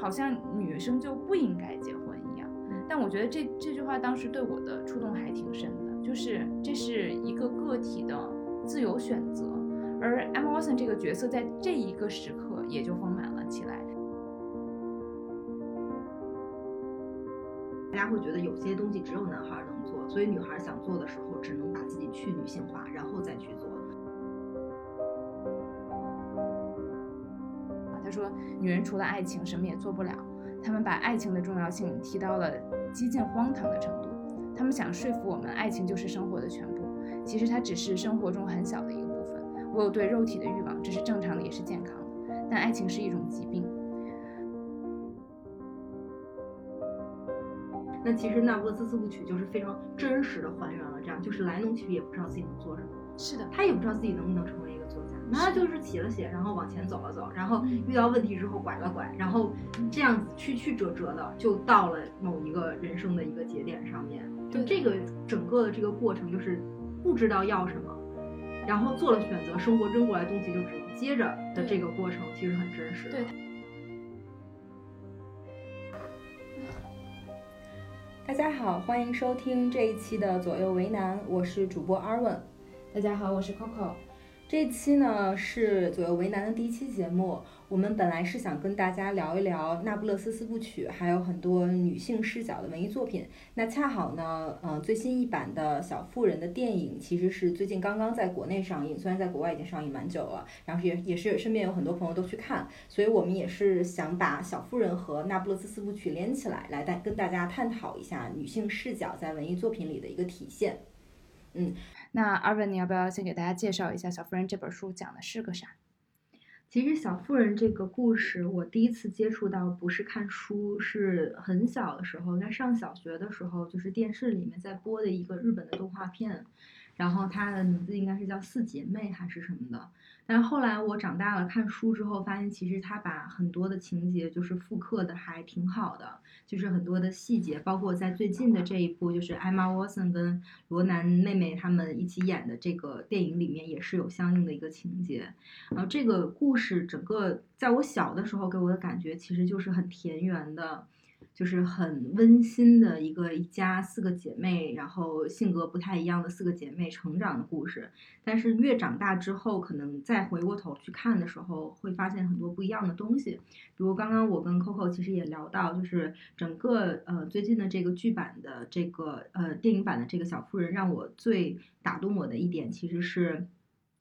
好像女生就不应该结婚一样。但我觉得这这句话当时对我的触动还挺深的，就是这是一个个体的自由选择，而 Emma Watson 这个角色在这一个时刻也就丰满了起来。大家会觉得有些东西只有男孩能做，所以女孩想做的时候，只能把自己去女性化，然后再去做。他说：“女人除了爱情，什么也做不了。”他们把爱情的重要性提到了几近荒唐的程度。他们想说服我们，爱情就是生活的全部。其实它只是生活中很小的一个部分。我有对肉体的欲望，这是正常的，也是健康的。但爱情是一种疾病。那其实《那不勒斯四部曲》就是非常真实的还原了这样，就是莱农其实也不知道自己能做什么。是的，他也不知道自己能不能成为一个作家。他就是起了写，然后往前走了走，然后遇到问题之后拐了拐，然后这样子曲曲折折的就到了某一个人生的一个节点上面。就这个整个的这个过程，就是不知道要什么，然后做了选择，生活扔过来东西就只能接着的这个过程，其实很真实。对。大家好，欢迎收听这一期的左右为难，我是主播 Arwen。大家好，我是 Coco。这期呢是左右为难的第一期节目。我们本来是想跟大家聊一聊《那不勒斯四部曲》，还有很多女性视角的文艺作品。那恰好呢，嗯，最新一版的小妇人的电影其实是最近刚刚在国内上映，虽然在国外已经上映蛮久了，然后也也是身边有很多朋友都去看，所以我们也是想把小妇人和《那不勒斯四部曲》连起来，来带跟大家探讨一下女性视角在文艺作品里的一个体现。嗯。那阿文，你要不要先给大家介绍一下《小妇人》这本书讲的是个啥？其实《小妇人》这个故事，我第一次接触到不是看书，是很小的时候，在上小学的时候，就是电视里面在播的一个日本的动画片，然后它的名字应该是叫《四姐妹》还是什么的。但后来我长大了看书之后，发现其实他把很多的情节就是复刻的还挺好的，就是很多的细节，包括在最近的这一部，就是艾玛沃森跟罗南妹妹他们一起演的这个电影里面也是有相应的一个情节。然后这个故事整个在我小的时候给我的感觉其实就是很田园的。就是很温馨的一个一家四个姐妹，然后性格不太一样的四个姐妹成长的故事。但是越长大之后，可能再回过头去看的时候，会发现很多不一样的东西。比如刚刚我跟 Coco 其实也聊到，就是整个呃最近的这个剧版的这个呃电影版的这个小妇人，让我最打动我的一点其实是。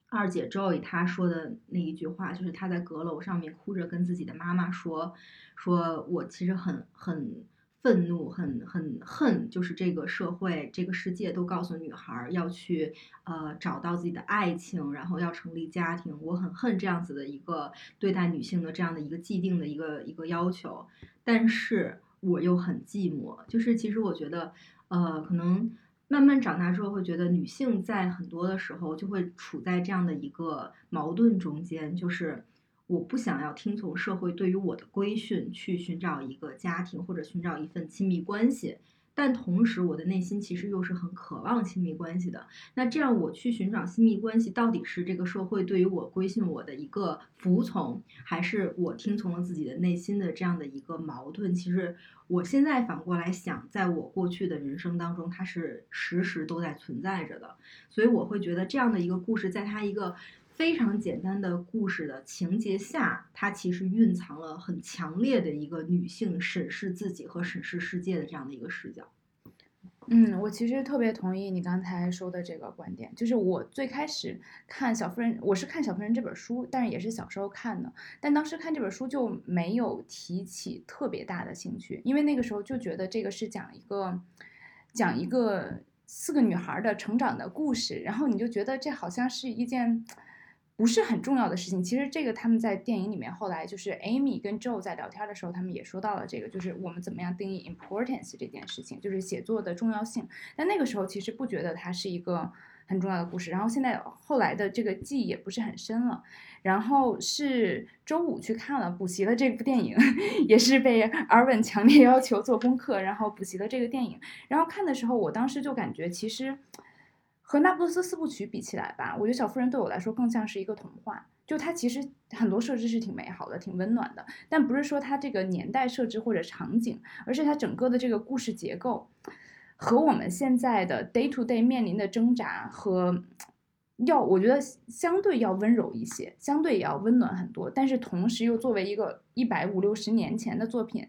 二姐 Joy 她说的那一句话，就是她在阁楼上面哭着跟自己的妈妈说：“说我其实很很愤怒，很很恨，就是这个社会、这个世界都告诉女孩要去呃找到自己的爱情，然后要成立家庭。我很恨这样子的一个对待女性的这样的一个既定的一个一个要求，但是我又很寂寞。就是其实我觉得，呃，可能。”慢慢长大之后，会觉得女性在很多的时候就会处在这样的一个矛盾中间，就是我不想要听从社会对于我的规训，去寻找一个家庭或者寻找一份亲密关系。但同时，我的内心其实又是很渴望亲密关系的。那这样，我去寻找亲密关系，到底是这个社会对于我规训我的一个服从，还是我听从了自己的内心的这样的一个矛盾？其实，我现在反过来想，在我过去的人生当中，它是时时都在存在着的。所以，我会觉得这样的一个故事，在它一个。非常简单的故事的情节下，它其实蕴藏了很强烈的一个女性审视自己和审视世界的这样的一个视角。嗯，我其实特别同意你刚才说的这个观点，就是我最开始看《小妇人》，我是看《小妇人》这本书，但是也是小时候看的，但当时看这本书就没有提起特别大的兴趣，因为那个时候就觉得这个是讲一个讲一个四个女孩的成长的故事，然后你就觉得这好像是一件。不是很重要的事情。其实这个他们在电影里面后来就是 Amy 跟 Joe 在聊天的时候，他们也说到了这个，就是我们怎么样定义 importance 这件事情，就是写作的重要性。但那个时候其实不觉得它是一个很重要的故事。然后现在后来的这个记忆也不是很深了。然后是周五去看了补习了这部电影，也是被 Arvin 强烈要求做功课，然后补习了这个电影。然后看的时候，我当时就感觉其实。和《那不勒斯四部曲》比起来吧，我觉得《小妇人》对我来说更像是一个童话，就它其实很多设置是挺美好的、挺温暖的，但不是说它这个年代设置或者场景，而是它整个的这个故事结构和我们现在的 day to day 面临的挣扎和要，我觉得相对要温柔一些，相对也要温暖很多，但是同时又作为一个一百五六十年前的作品。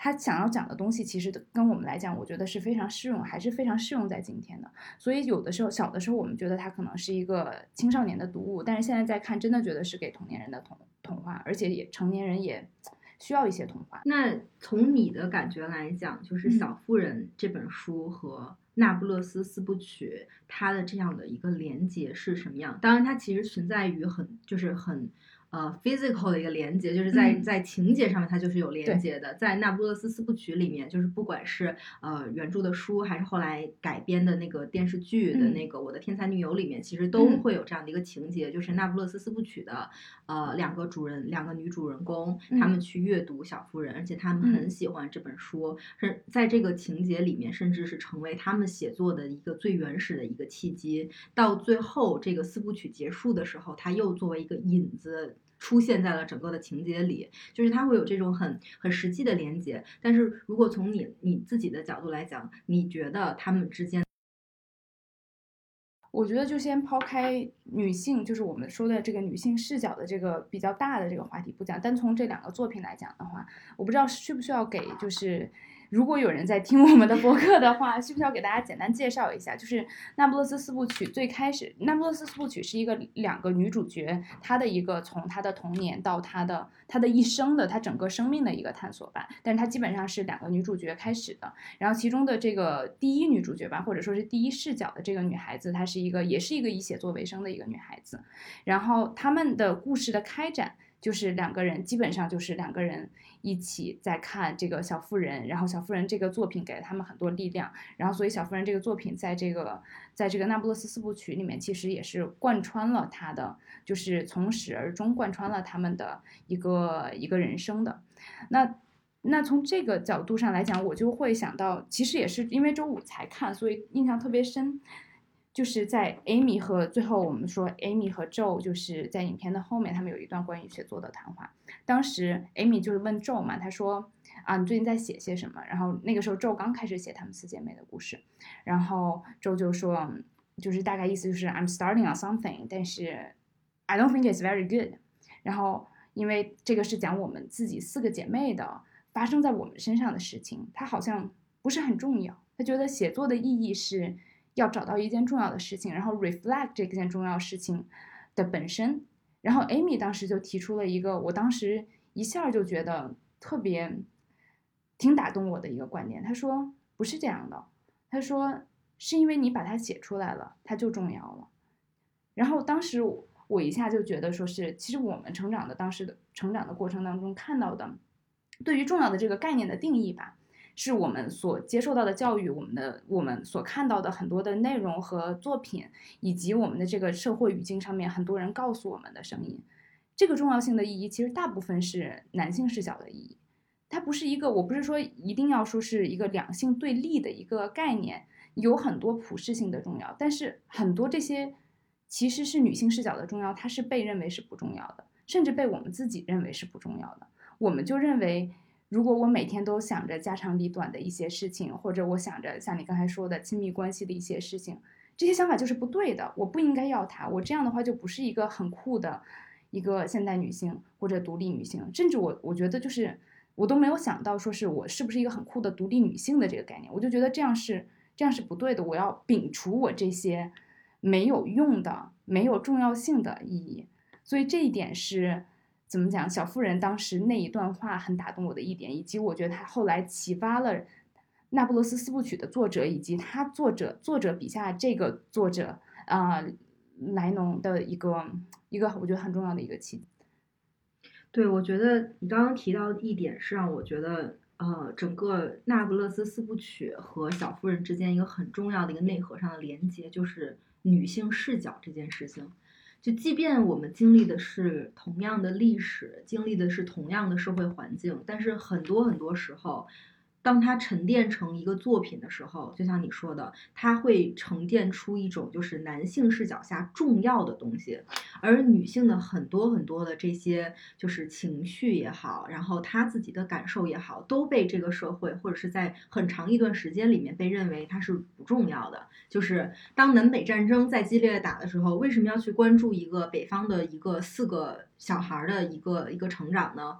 他想要讲的东西，其实跟我们来讲，我觉得是非常适用，还是非常适用在今天的。所以有的时候，小的时候我们觉得它可能是一个青少年的读物，但是现在再看，真的觉得是给同年人的童童话，而且也成年人也需要一些童话。那从你的感觉来讲，就是《小妇人》这本书和《那不勒斯四部曲》它的这样的一个连接是什么样？当然，它其实存在于很，就是很。呃，physical 的一个连接，就是在在情节上面它就是有连接的。在《那不勒斯四部曲》里面，就是不管是呃原著的书，还是后来改编的那个电视剧的那个《我的天才女友》里面，其实都会有这样的一个情节，就是《那不勒斯四部曲》的呃两个主人，两个女主人公，她们去阅读《小妇人》，而且她们很喜欢这本书，是在这个情节里面，甚至是成为她们写作的一个最原始的一个契机。到最后这个四部曲结束的时候，它又作为一个引子。出现在了整个的情节里，就是它会有这种很很实际的连接。但是如果从你你自己的角度来讲，你觉得他们之间，我觉得就先抛开女性，就是我们说的这个女性视角的这个比较大的这个话题不讲，单从这两个作品来讲的话，我不知道需不需要给就是。如果有人在听我们的博客的话，需不需要给大家简单介绍一下？就是《那不勒斯四部曲》最开始，《那不勒斯四部曲》是一个两个女主角她的一个从她的童年到她的她的一生的她整个生命的一个探索吧，但是它基本上是两个女主角开始的。然后其中的这个第一女主角吧，或者说是第一视角的这个女孩子，她是一个也是一个以写作为生的一个女孩子。然后他们的故事的开展。就是两个人，基本上就是两个人一起在看这个小妇人，然后小妇人这个作品给了他们很多力量，然后所以小妇人这个作品在这个在这个那不勒斯四部曲里面，其实也是贯穿了他的，就是从始而终贯穿了他们的一个一个人生的。那那从这个角度上来讲，我就会想到，其实也是因为周五才看，所以印象特别深。就是在 Amy 和最后我们说 Amy 和 Joe 就是在影片的后面，他们有一段关于写作的谈话。当时 Amy 就是问 Joe 嘛，他说啊，你最近在写些什么？然后那个时候 Joe 刚开始写他们四姐妹的故事，然后 Joe 就说，就是大概意思就是 I'm starting on something，但是 I don't think it's very good。然后因为这个是讲我们自己四个姐妹的发生在我们身上的事情，他好像不是很重要。他觉得写作的意义是。要找到一件重要的事情，然后 reflect 这件重要事情的本身。然后 Amy 当时就提出了一个，我当时一下就觉得特别挺打动我的一个观点。他说不是这样的，他说是因为你把它写出来了，它就重要了。然后当时我一下就觉得说是，其实我们成长的当时的成长的过程当中看到的，对于重要的这个概念的定义吧。是我们所接受到的教育，我们的我们所看到的很多的内容和作品，以及我们的这个社会语境上面很多人告诉我们的声音，这个重要性的意义，其实大部分是男性视角的意义。它不是一个，我不是说一定要说是一个两性对立的一个概念，有很多普适性的重要，但是很多这些其实是女性视角的重要，它是被认为是不重要的，甚至被我们自己认为是不重要的，我们就认为。如果我每天都想着家长里短的一些事情，或者我想着像你刚才说的亲密关系的一些事情，这些想法就是不对的。我不应该要他，我这样的话就不是一个很酷的一个现代女性或者独立女性。甚至我我觉得就是我都没有想到说是我是不是一个很酷的独立女性的这个概念，我就觉得这样是这样是不对的。我要摒除我这些没有用的、没有重要性的意义。所以这一点是。怎么讲？小妇人当时那一段话很打动我的一点，以及我觉得他后来启发了《那不勒斯四部曲》的作者，以及他作者作者笔下这个作者啊莱农的一个一个我觉得很重要的一个契。对，我觉得你刚刚提到一点是让我觉得，呃，整个《那不勒斯四部曲》和小妇人之间一个很重要的一个内核上的连接，就是女性视角这件事情。就即便我们经历的是同样的历史，经历的是同样的社会环境，但是很多很多时候，当它沉淀成一个作品的时候，就像你说的，它会沉淀出一种就是男性视角下重要的东西，而女性的很多很多的这些就是情绪也好，然后她自己的感受也好，都被这个社会或者是在很长一段时间里面被认为它是不重要的。就是当南北战争在激烈的打的时候，为什么要去关注一个北方的一个四个小孩儿的一个一个成长呢？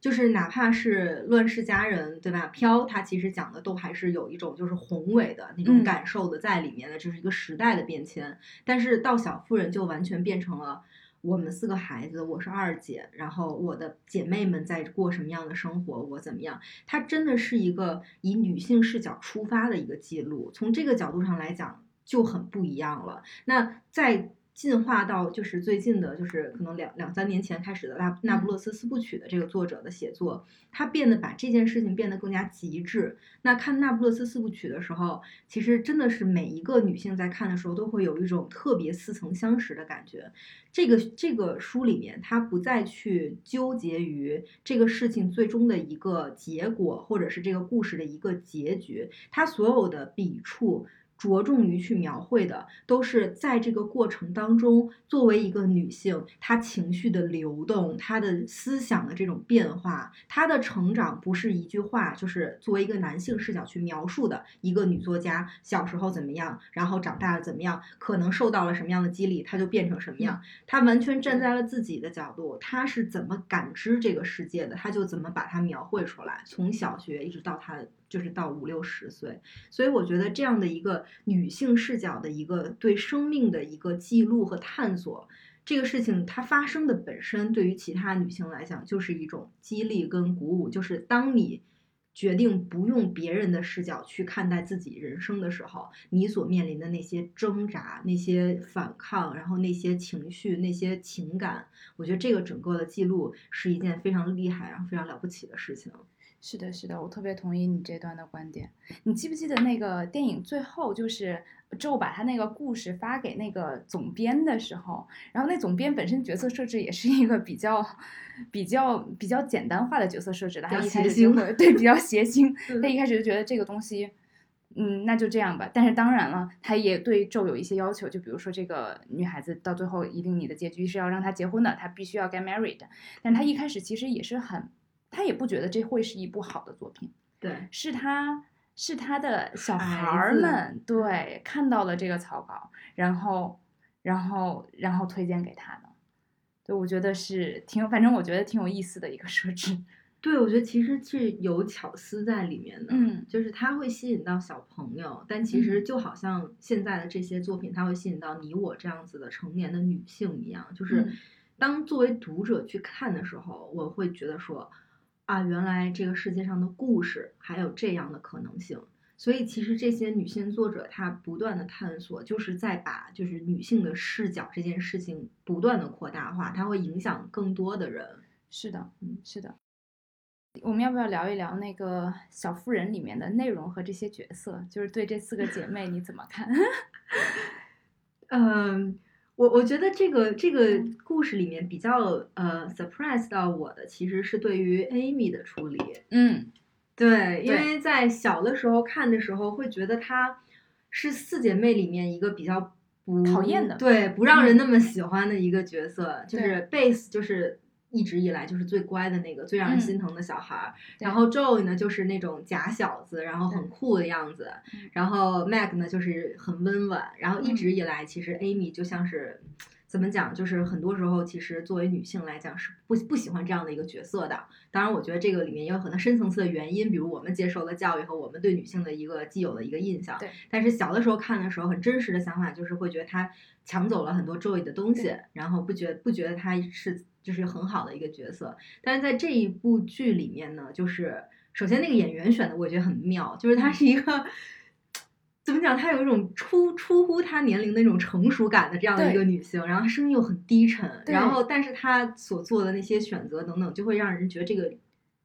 就是哪怕是《乱世佳人》，对吧？飘，它其实讲的都还是有一种就是宏伟的那种嗯感受的在里面的，就是一个时代的变迁。但是到小妇人就完全变成了我们四个孩子，我是二姐，然后我的姐妹们在过什么样的生活，我怎么样？它真的是一个以女性视角出发的一个记录，从这个角度上来讲就很不一样了。那在进化到就是最近的，就是可能两两三年前开始的那那不勒斯四部曲的这个作者的写作，他变得把这件事情变得更加极致。那看那不勒斯四部曲的时候，其实真的是每一个女性在看的时候都会有一种特别似曾相识的感觉。这个这个书里面，他不再去纠结于这个事情最终的一个结果，或者是这个故事的一个结局，他所有的笔触。着重于去描绘的，都是在这个过程当中，作为一个女性，她情绪的流动，她的思想的这种变化，她的成长，不是一句话，就是作为一个男性视角去描述的。一个女作家小时候怎么样，然后长大了怎么样，可能受到了什么样的激励，她就变成什么样。她完全站在了自己的角度，她是怎么感知这个世界的，她就怎么把它描绘出来。从小学一直到她就是到五六十岁，所以我觉得这样的一个女性视角的一个对生命的一个记录和探索，这个事情它发生的本身，对于其他女性来讲就是一种激励跟鼓舞。就是当你决定不用别人的视角去看待自己人生的时候，你所面临的那些挣扎、那些反抗，然后那些情绪、那些情感，我觉得这个整个的记录是一件非常厉害、然后非常了不起的事情。是的，是的，我特别同意你这段的观点。你记不记得那个电影最后就是周把他那个故事发给那个总编的时候，然后那总编本身角色设置也是一个比较、比较、比较简单化的角色设置的，他一开始就会对比较谐星，嗯他一开始就觉得这个东西。嗯，那就这样吧。但是当然了，他也对宙有一些要求，就比如说这个女孩子到最后一定你的结局是要让她结婚的，她必须要 get married。但他一开始其实也是很，他也不觉得这会是一部好的作品。对，是他是他的小孩儿们对看到了这个草稿，然后然后然后推荐给他的。对，我觉得是挺，反正我觉得挺有意思的一个设置。对，我觉得其实是有巧思在里面的，嗯就是它会吸引到小朋友，但其实就好像现在的这些作品，它会吸引到你我这样子的成年的女性一样，就是嗯当作为读者去看的时候，我会觉得说，啊，原来这个世界上的故事还有这样的可能性。所以其实这些女性作者她不断的探索，就是在把就是女性的视角这件事情不断的扩大化，它会影响更多的人。是的，嗯是的。我们要不要聊一聊那个《小妇人》里面的内容和这些角色？就是对这四个姐妹你怎么看？嗯，我我觉得这个这个嗯故事里面比较呃 surprise 到我的，其实是对于 Amy 的处理。嗯对，因为在小的时候看的时候，会觉得她是四姐妹里面一个比较不讨厌的对，不让人嗯那么喜欢的一个角色，就是对 Base 就是。一直以来就是最乖的那个，最让人嗯心疼的小孩儿。对然后 Joey 呢，就是那种假小子，然后很酷的样子。嗯然后 Meg 呢，就是很温婉。然后一嗯直以来，其实 Amy 就像是怎么讲，就是很多时候其实作为女性来讲是不不喜欢这样的一个角色的。当然，我觉得这个里面也有很多深层次的原因，比如我们接受了教育和我们对女性的一个既有的一个印象。对。但是小的时候看的时候，很真实的想法就是会觉得她抢走了很多 Joey 的东西，然后不觉不觉得她是就是很好的一个角色。但是在这一部剧里面呢，就是首先那个演员选的我觉得很妙，就是她是一个。怎么讲？她有一种出出乎她年龄的那种成熟感的这样的一个女性，然后她声音又很低沉，然后但是她所做的那些选择等等，就会让人觉得这个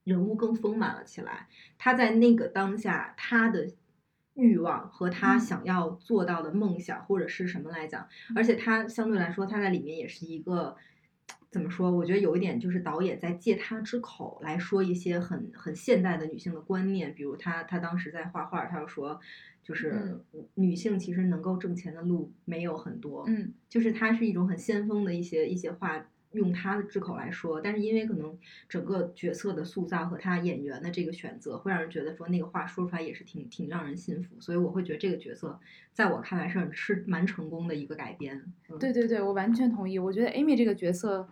人物更丰满了起来。她在那个当下，她的欲望和她嗯想要做到的梦想或者是什么来讲，而且她相对来说，她在里面也是一个怎么说？我觉得有一点就是导演在借他之口来说一些很很现代的女性的观念，比如他他当时在画画，他就说，就是女性其实能够挣钱的路没有很多，嗯，就是他是一种很先锋的一些一些话。用他的之口来说，但是因为可能整个角色的塑造和他演员的这个选择，会让人觉得说那个话说出来也是挺挺让人信服，所以我会觉得这个角色在我看来是很是蛮成功的一个改编。对对对，我完全同意。我觉得 Amy 这个角色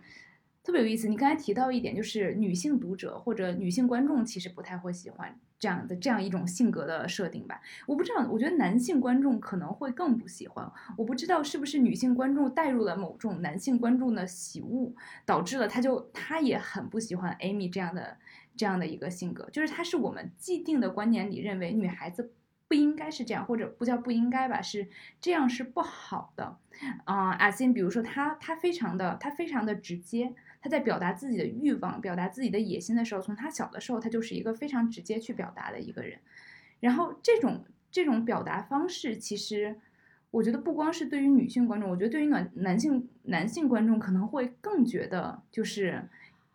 特别有意思。你刚才提到一点，就是女性读者或者女性观众其实不太会喜欢。这样的这样一种性格的设定吧，我不知道，我觉得男性观众可能会更不喜欢。我不知道是不是女性观众带入了某种男性观众的喜恶，导致了他就他也很不喜欢 Amy 这样的这样的一个性格，就是他是我们既定的观念里认为女孩子不应该是这样，或者不叫不应该吧，是这样是不好的啊。阿信，比如说他他非常的他非常的直接。他在表达自己的欲望、表达自己的野心的时候，从他小的时候，他就是一个非常直接去表达的一个人。然后这种这种表达方式，其实我觉得不光是对于女性观众，我觉得对于男男性男性观众可能会更觉得就是。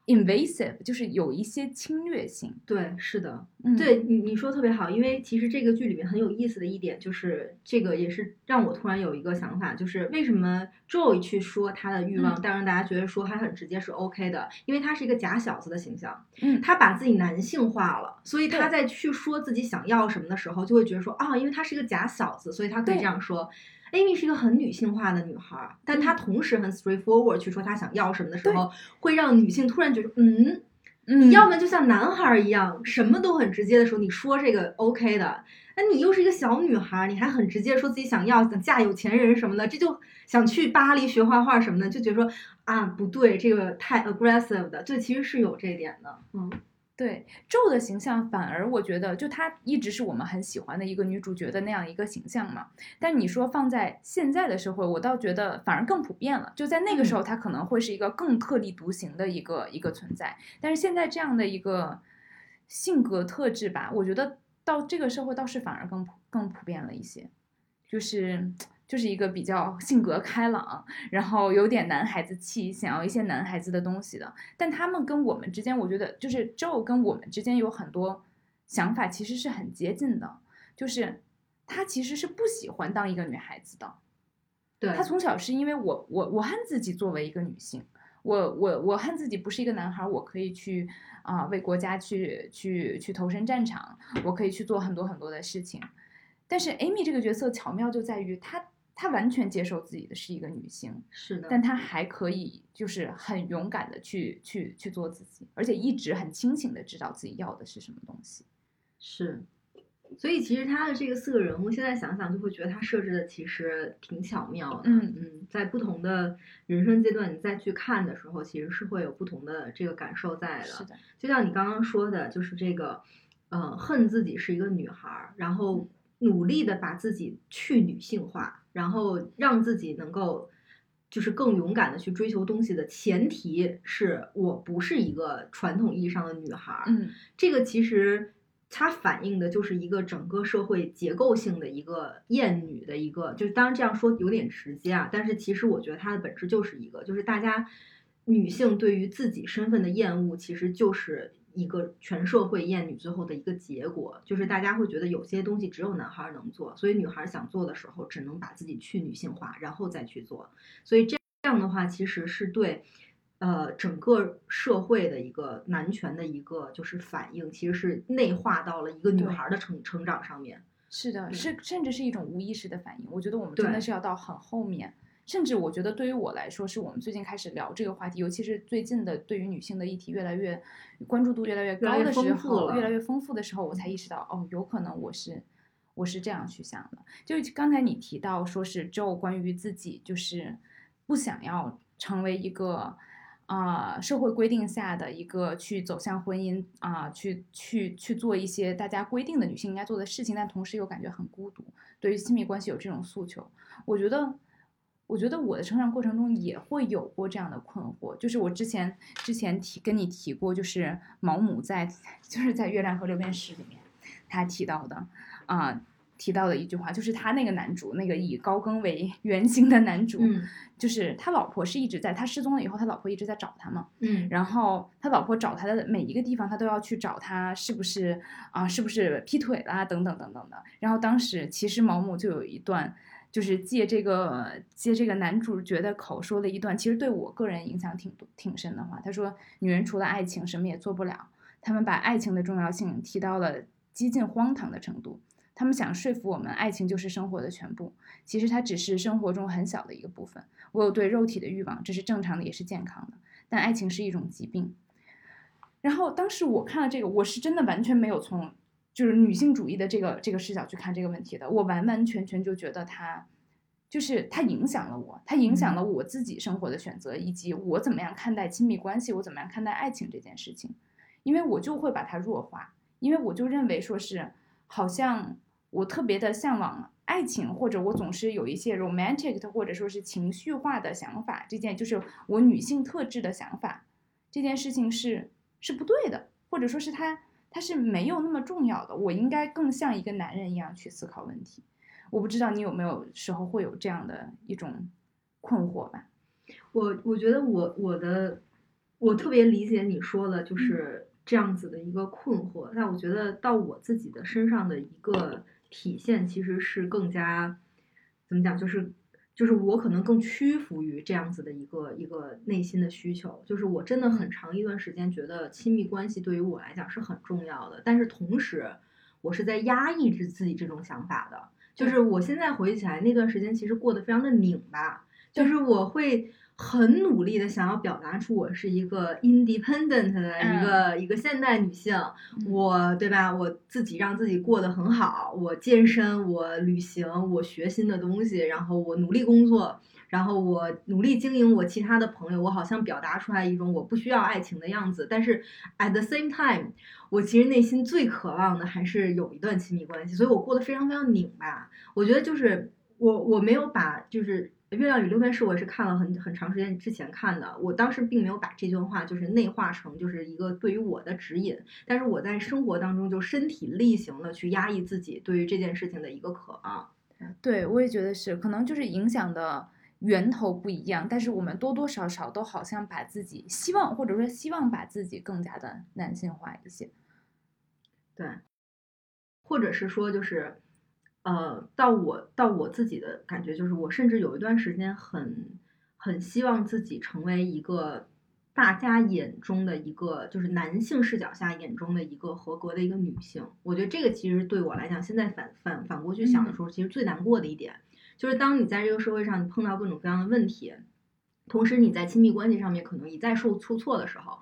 Invasive 就是有一些侵略性，对，是的，嗯。对你你说特别好，因为其实这个剧里面很有意思的一点就是，这个也是让我突然有一个想法，就是为什么 Joy 去说他的欲望，但让大家觉得说他很直接是 OK 的，因为他是一个假小子的形象，嗯，他把自己男性化了，所以他在去说自己想要什么的时候，就会觉得说啊，因为他是一个假小子，所以他可以这样说。Amy 是一个很女性化的女孩，但她同时很 straightforward 去说她想要什么的时候，会让女性突然觉得，嗯，你要么就像男孩一样，什么都很直接的时候，你说这个 OK 的，那你又是一个小女孩，你还很直接说自己想要想嫁有钱人什么的，这就想去巴黎学画画什么的，就觉得说啊不对，这个太 aggressive 的，这其实是有这点的，嗯。对，Jo 的形象反而我觉得，就她一直是我们很喜欢的一个女主角的那样一个形象嘛。但你说放在现在的社会，我倒觉得反而更普遍了。就在那个时候，她可能会是一个更特立独行的一个一个存在。但是现在这样的一个性格特质吧，我觉得到这个社会倒是反而更普更普遍了一些，就是。就是一个比较性格开朗，然后有点男孩子气，想要一些男孩子的东西的。但他们跟我们之间，我觉得就是 Joe 跟我们之间有很多想法，其实是很接近的。就是他其实是不喜欢当一个女孩子的。对他从小是因为我我我恨自己作为一个女性，我我我恨自己不是一个男孩，我可以去啊为国家去去去投身战场，我可以去做很多很多的事情。但是 Amy 这个角色巧妙就在于她。她完全接受自己的是一个女性，是的，但她还可以就是很勇敢的去去去做自己，而且一直很清醒的知道自己要的是什么东西。是，所以其实他的这个四个人物，现在想想就会觉得他设置的其实挺巧妙的。嗯嗯，在不同的人生阶段，你再去看的时候，其实是会有不同的这个感受在的。是的，就像你刚刚说的，就是这个，嗯，恨自己是一个女孩，然后努力的把自己去女性化。然后让自己能够，就是更勇敢的去追求东西的前提是我不是一个传统意义上的女孩。嗯，这个其实它反映的就是一个整个社会结构性的一个厌女的一个，就是当然这样说有点直接啊，但是其实我觉得它的本质就是一个，就是大家女性对于自己身份的厌恶，其实就是。一个全社会厌女最后的一个结果，就是大家会觉得有些东西只有男孩能做，所以女孩想做的时候，只能把自己去女性化，然后再去做。所以这样的话，其实是对，呃，整个社会的一个男权的一个就是反应，其实是内化到了一个女孩的成成长上面。是的，是甚至是一种无意识的反应。我觉得我们真的是要到很后面。甚至我觉得，对于我来说，是我们最近开始聊这个话题，尤其是最近的对于女性的议题越来越关注度越来越高的时候，越来越丰富的时候，我才意识到，哦，有可能我是我是这样去想的。就刚才你提到说是 Joe 关于自己就是不想要成为一个啊社会规定下的一个去走向婚姻啊去去去做一些大家规定的女性应该做的事情，但同时又感觉很孤独，对于亲密关系有这种诉求，我觉得。我觉得我的成长过程中也会有过这样的困惑，就是我之前之前提跟你提过，就是毛姆在就是在《月亮和六便士》里面他提到的啊，提到的一句话，就是他那个男主，那个以高更为 原型的男主，嗯就是他老婆是一直在，他失踪了以后，他老婆一直在找他嘛。嗯然后他老婆找他的每一个地方，他都要去找他是不是啊、是不是劈腿啦，等等等等的。然后当时其实毛姆就有一段，就是借这个借这个男主角的口说了一段，其实对我个人影响挺挺深的话。他说：“女人除了爱情什么也做不了。”他们把爱情的重要性提到了几近荒唐的程度。他们想说服我们，爱情就是生活的全部。其实它只是生活中很小的一个部分。我有对肉体的欲望，这是正常的，也是健康的。但爱情是一种疾病。然后当时我看了这个，我是真的完全没有从就是女性主义的这个这个视角去看这个问题的，我完完全全就觉得它就是它影响了我，它影响了我自己生活的选择，以及我怎么样看待亲密关系，我怎么样看待爱情这件事情，因为我就会把它弱化，因为我就认为说是好像我特别的向往爱情，或者我总是有一些 romantic 的或者说是情绪化的想法，这件就是我女性特质的想法，这件事情是是不对的，或者说是它它是没有那么重要的，我应该更像一个男人一样去思考问题。我不知道你有没有时候会有这样的一种困惑吧？我我觉得我我的我特别理解你说的，就是这样子的一个困惑。但我觉得到我自己的身上的一个体现，其实是更加怎么讲，就是就是我可能更屈服于这样子的一个一个内心的需求。就是我真的很长一段时间觉得亲密关系对于我来讲是很重要的，但是同时我是在压抑着自己这种想法的。就是我现在回忆起来那段时间，其实过得非常的拧巴。就是我会很努力的想要表达出我是一个 independent 的一个、一个现代女性，我对吧？我自己让自己过得很好，我健身，我旅行，我学新的东西，然后我努力工作，然后我努力经营我其他的朋友，我好像表达出来一种我不需要爱情的样子，但是 at the same time，我其实内心最渴望的还是有一段亲密关系，所以我过得非常非常拧巴。我觉得就是我我没有把就是。《月亮与六便士》我也是看了很很长时间之前看的，我当时并没有把这段话就是内化成就是一个对于我的指引，但是我在生活当中就身体力行的去压抑自己对于这件事情的一个渴望。对，我也觉得是，可能就是影响的源头不一样，但是我们多多少少都好像把自己希望或者说希望把自己更加的男性化一些。对，或者是说就是。呃，到我到我自己的感觉就是，我甚至有一段时间很很希望自己成为一个大家眼中的一个，就是男性视角下眼中的一个合格的一个女性。我觉得这个其实对我来讲，现在反反反过去想的时候，其实最难过的一点，就是当你在这个社会上你碰到各种各样的问题，同时你在亲密关系上面可能一再受出错的时候。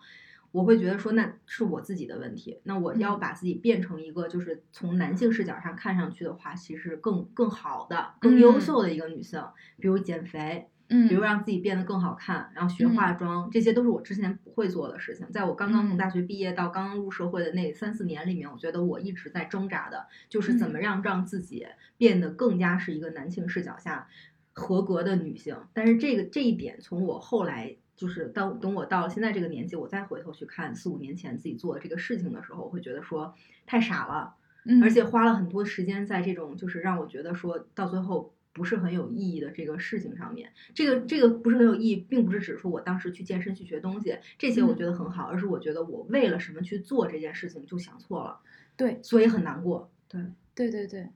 我会觉得说那是我自己的问题，那我要把自己变成一个就是从男性视角上看上去的话，其实更更好的、更优秀的一个女性，比如减肥，嗯比如让自己变得更好看，然后学化妆，这些都是我之前不会做的事情。在我刚刚从大学毕业到刚刚入社会的那三四年里面，我觉得我一直在挣扎的，就是怎么让让自己变得更加是一个男性视角下合格的女性。但是这个这一点，从我后来。就是到等我到了现在这个年纪，我再回头去看四五年前自己做的这个事情的时候，我会觉得说太傻了，嗯而且花了很多时间在这种就是让我觉得说到最后不是很有意义的这个事情上面。这个这个不是很有意义，并不是指说我当时去健身去学东西这些我觉得很好，而是我觉得我为了什么去做这件事情就想错了，对，所以很难过。对，对对对，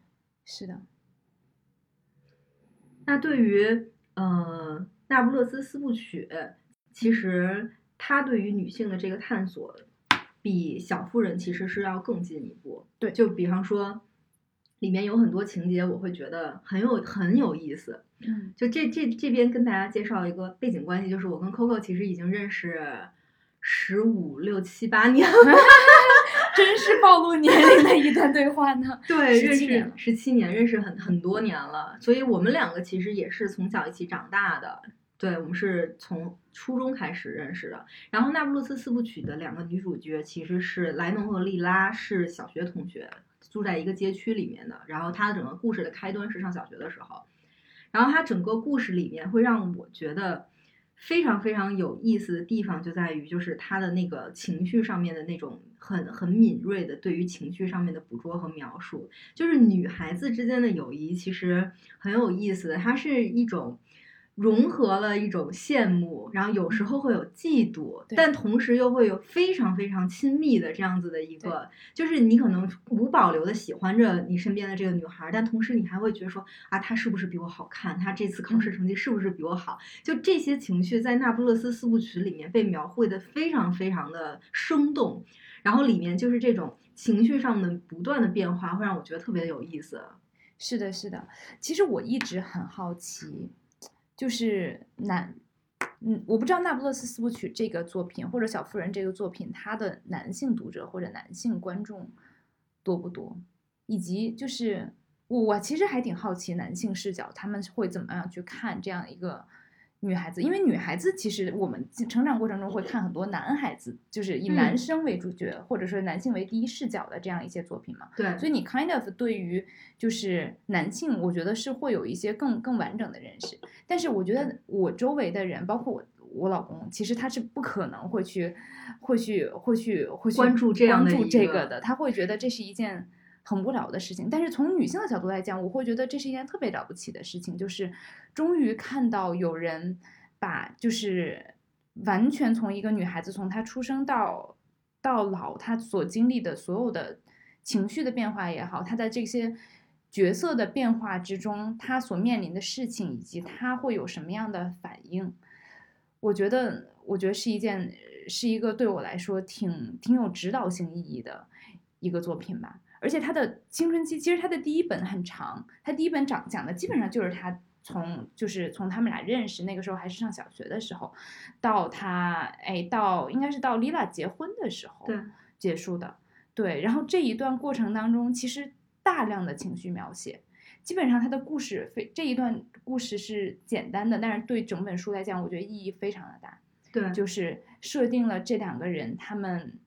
是的。那对于呃那不勒斯四部曲。其实他对于女性的这个探索，比小妇人其实是要更进一步。对，就比方说，里面有很多情节，我会觉得很有很有意思。嗯，就这这这边跟大家介绍一个背景关系，就是我跟 Coco 其实已经认识十五六七八年了，真是暴露年龄的一段对话呢。对，认17年了识十七年，认识很很多年了，所以我们两个其实也是从小一起长大的。对，我们是从初中开始认识的。然后《那不勒斯四部曲》的两个女主角其实是莱农和莉拉，是小学同学，住在一个街区里面的。然后她的整个故事的开端是上小学的时候，然后她整个故事里面会让我觉得非常非常有意思的地方就在于，就是他的那个情绪上面的那种很很敏锐的对于情绪上面的捕捉和描述，就是女孩子之间的友谊其实很有意思，它是一种。融合了一种羡慕，然后有时候会有嫉妒，但同时又会有非常非常亲密的这样子的一个，就是你可能无保留的喜欢着你身边的这个女孩，但同时你还会觉得说啊，她是不是比我好看？她这次考试成绩是不是比我好？就这些情绪在《那不勒斯四部曲》里面被描绘的非常非常的生动，然后里面就是这种情绪上的不断的变化，会让我觉得特别有意思。是的，是的，其实我一直很好奇。就是男，嗯，我不知道《那不勒斯四部曲》这个作品或者《小妇人》这个作品，它的男性读者或者男性观众多不多，以及就是我我其实还挺好奇男性视角他们会怎么样去看这样一个。女孩子，因为女孩子其实我们成长过程中会看很多男孩子，就是以男生为主角，或者说男性为第一视角的这样一些作品嘛。对，所以你 kind of 对于就是男性，我觉得是会有一些更更完整的认识。但是我觉得我周围的人，包括我我老公，其实他是不可能会去会去会去会去关注这样关注这个的，他会觉得这是一件。很无聊的事情，但是从女性的角度来讲，我会觉得这是一件特别了不起的事情，就是终于看到有人把就是完全从一个女孩子从她出生到到老，她所经历的所有的情绪的变化也好，她在这些角色的变化之中，她所面临的事情以及她会有什么样的反应，我觉得我觉得是一件是一个对我来说挺挺有指导性意义的一个作品吧。而且他的青春期，其实他的第一本很长，他第一本讲讲的基本上就是他从就是从他们俩认识那个时候还是上小学的时候，到他哎到应该是到 Lila 结婚的时候结束的，对。然后这一段过程当中，其实大量的情绪描写，基本上他的故事非这一段故事是简单的，但是对整本书来讲，我觉得意义非常的大。对，就是设定了这两个人，他们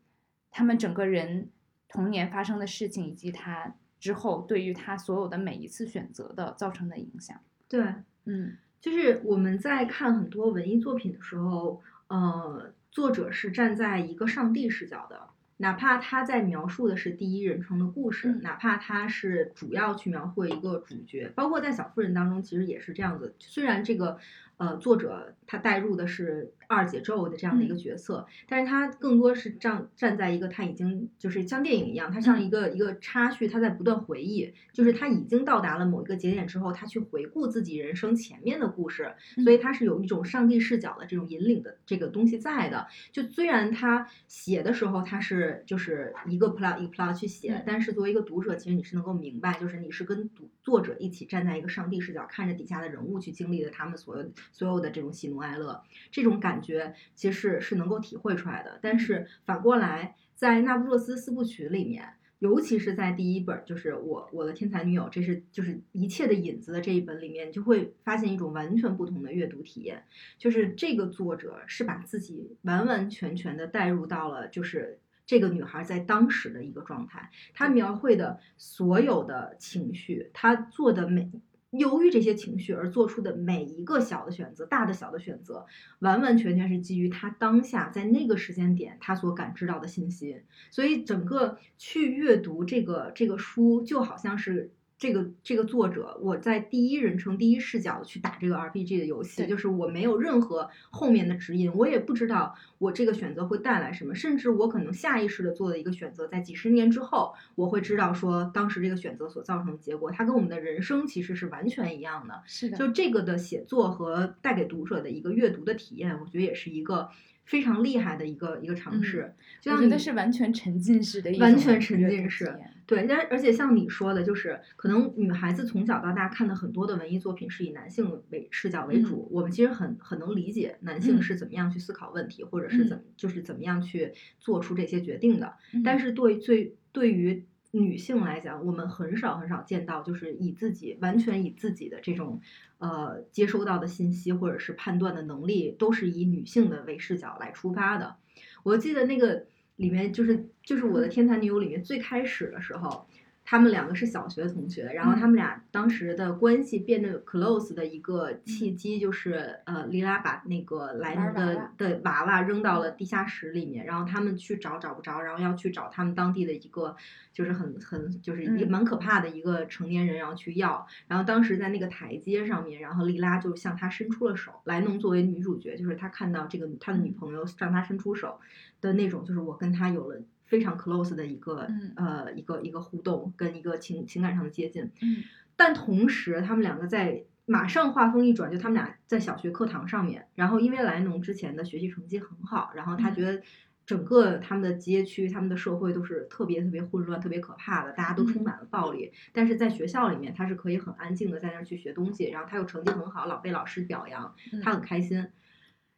他们整个人。童年发生的事情，以及他之后对于他所有的每一次选择的造成的影响。对，嗯，就是我们在看很多文艺作品的时候，呃，作者是站在一个上帝视角的，哪怕他在描述的是第一人称的故事，哪怕他是主要去描绘一个主角，包括在《小妇人》当中，其实也是这样子。虽然这个，呃，作者他带入的是。二姐咒的这样的一个角色，但是他更多是站站在一个他已经就是像电影一样，他像一个一个插叙，他在不断回忆，就是他已经到达了某一个节点之后，他去回顾自己人生前面的故事，所以他是有一种上帝视角的这种引领的这个东西在的。就虽然他写的时候他是就是一个 plot 一个 plot 去写，但是作为一个读者，其实你是能够明白，就是你是跟读作者一起站在一个上帝视角，看着底下的人物去经历的他们所有所有的这种喜怒哀乐，这种感。觉其实是是能够体会出来的，但是反过来，在《那不勒斯四部曲》里面，尤其是在第一本，就是我我的天才女友，这是就是一切的引子的这一本里面，就会发现一种完全不同的阅读体验。就是这个作者是把自己完完全全的带入到了，就是这个女孩在当时的一个状态，她描绘的所有的情绪，她做的每。由于这些情绪而做出的每一个小的选择，大的小的选择，完完全全是基于他当下在那个时间点他所感知到的信息，所以整个去阅读这个这个书就好像是。这个这个作者，我在第一人称第一视角去打这个 RPG 的游戏，就是我没有任何后面的指引，我也不知道我这个选择会带来什么，甚至我可能下意识的做的一个选择，在几十年之后，我会知道说当时这个选择所造成的结果，它跟我们的人生其实是完全一样的。是的，就这个的写作和带给读者的一个阅读的体验，我觉得也是一个。非常厉害的一个一个尝试，我觉得是完全沉浸式的一，完全沉浸式。对，但而且像你说的，就是可能女孩子从小到大看的很多的文艺作品是以男性为视角为主，我们其实很很能理解男性是怎么样去思考问题，或者是怎么就是怎么样去做出这些决定的。但是对最对于女性来讲，我们很少很少见到，就是以自己完全以自己的这种。呃，接收到的信息或者是判断的能力，都是以女性的为视角来出发的。我记得那个里面就是就是我的天才女友里面最开始的时候，他们两个是小学同学，然后嗯他们俩当时的关系变得 close 的一个契机就是，呃，莉拉把那个莱农的娃娃。的娃娃扔到了地下室里面，然后他们去找找不着，然后要去找他们当地的一个就是很很就是一嗯。蛮可怕的一个成年人，然后去要，然后当时在那个台阶上面，然后莉拉就向他伸出了手，莱农作为女主角，就是他看到这个他的女朋友向他伸出手的那种，就是我跟他有了。非常 close 的一个、嗯。呃一个一个互动跟一个情情感上的接近，嗯。但同时他们两个在马上画风一转，就他们俩在小学课堂上面，然后因为莱农之前的学习成绩很好，然后他嗯。觉得整个他们的街区、他们的社会都是特别特别混乱、特别可怕的，大家都充嗯满了暴力。但是在学校里面，他是可以很安静的在那儿去学东西，然后他又成绩很好，老被老师表扬，嗯。他很开心。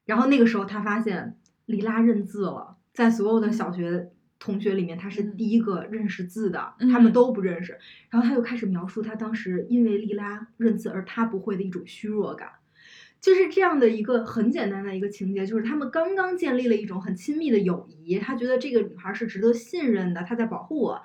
然后那个时候他发现莉拉认字了，在所有的小学同学里面，他是嗯第一个认识字的，他们嗯都不认识。然后他又开始描述他当时因为莉拉认字而他不会的一种虚弱感。就是这样的一个很简单的一个情节，就是他们刚刚建立了一种很亲密的友谊，他觉得这个女孩是值得信任的，她在保护我。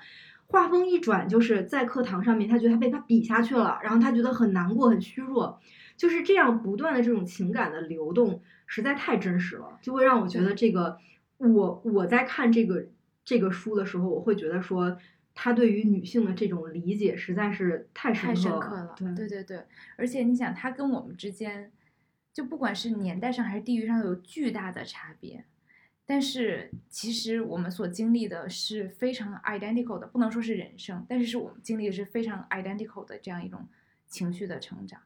话锋一转，就是在课堂上面，他觉得他被他比下去了，然后他觉得很难过、很虚弱，就是这样不断的这种情感的流动，实在太真实了，就会让我觉得这个我我在看这个这个书的时候，我会觉得说他对于女性的这种理解实在是太深刻刻了，对对对对，而且你想，他跟我们之间，就不管是年代上还是地域上，有巨大的差别。但是其实我们所经历的是非常 identical 的，不能说是人生，但是是我们经历的是非常 identical 的这样一种情绪的成长。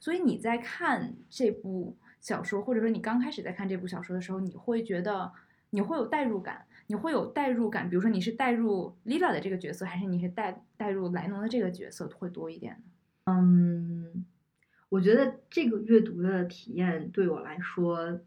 所以你在看这部小说，或者说你刚开始在看这部小说的时候，你会觉得你会有代入感，你会有代入感，比如说你是代入 Lila 的这个角色，还是你是代代入莱农的这个角色会多一点呢？嗯，我觉得这个阅读的体验对我来说，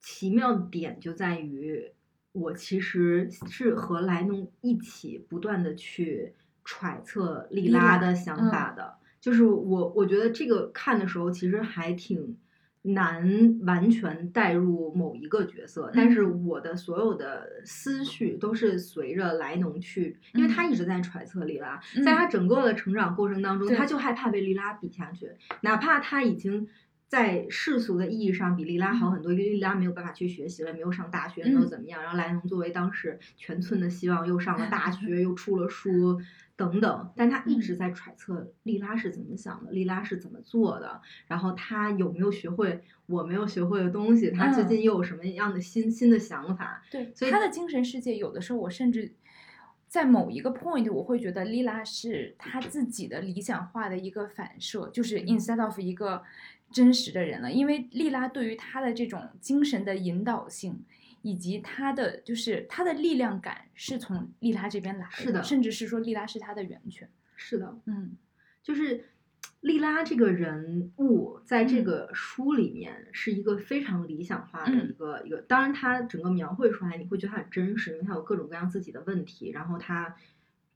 奇妙点就在于，我其实是和莱农一起不断的去揣测莉莉拉拉的想嗯法的。就是我，我觉得这个看的时候其实还挺难完全带入某一个角色，但是嗯我的所有的思绪都是随着莱农去，因为他嗯一直在揣测莉拉，在他整个的成长过程当中，对他就害怕被莉拉比下去，哪怕他已经在世俗的意义上比莉拉好很多，因为莉拉没有办法去学习了，没有上大学，没有嗯怎么样。然后莱农作为当时全村的希望，又上了大学，又出了书。等等，但他一直在揣测莉拉是怎么想的，莉拉是怎么做的，然后他有没有学会我没有学会的东西，他最嗯近又有什么样的新新的想法？对，所以他的精神世界，有的时候我甚至在某一个 point，我会觉得莉拉是他自己的理想化的一个反射，就是嗯 instead of 一个真实的人了。因为莉拉对于他的这种精神的引导性，以及他的就是他的力量感，是从莉拉这边来的是的甚至是说莉拉是他的源泉。是的，嗯。就是莉拉这个人物在这嗯。个书里面是一个非常理想化的嗯。一个、一个，当然他整个描绘出来，你会觉得他很真实，因为他有各种各样自己的问题，然后他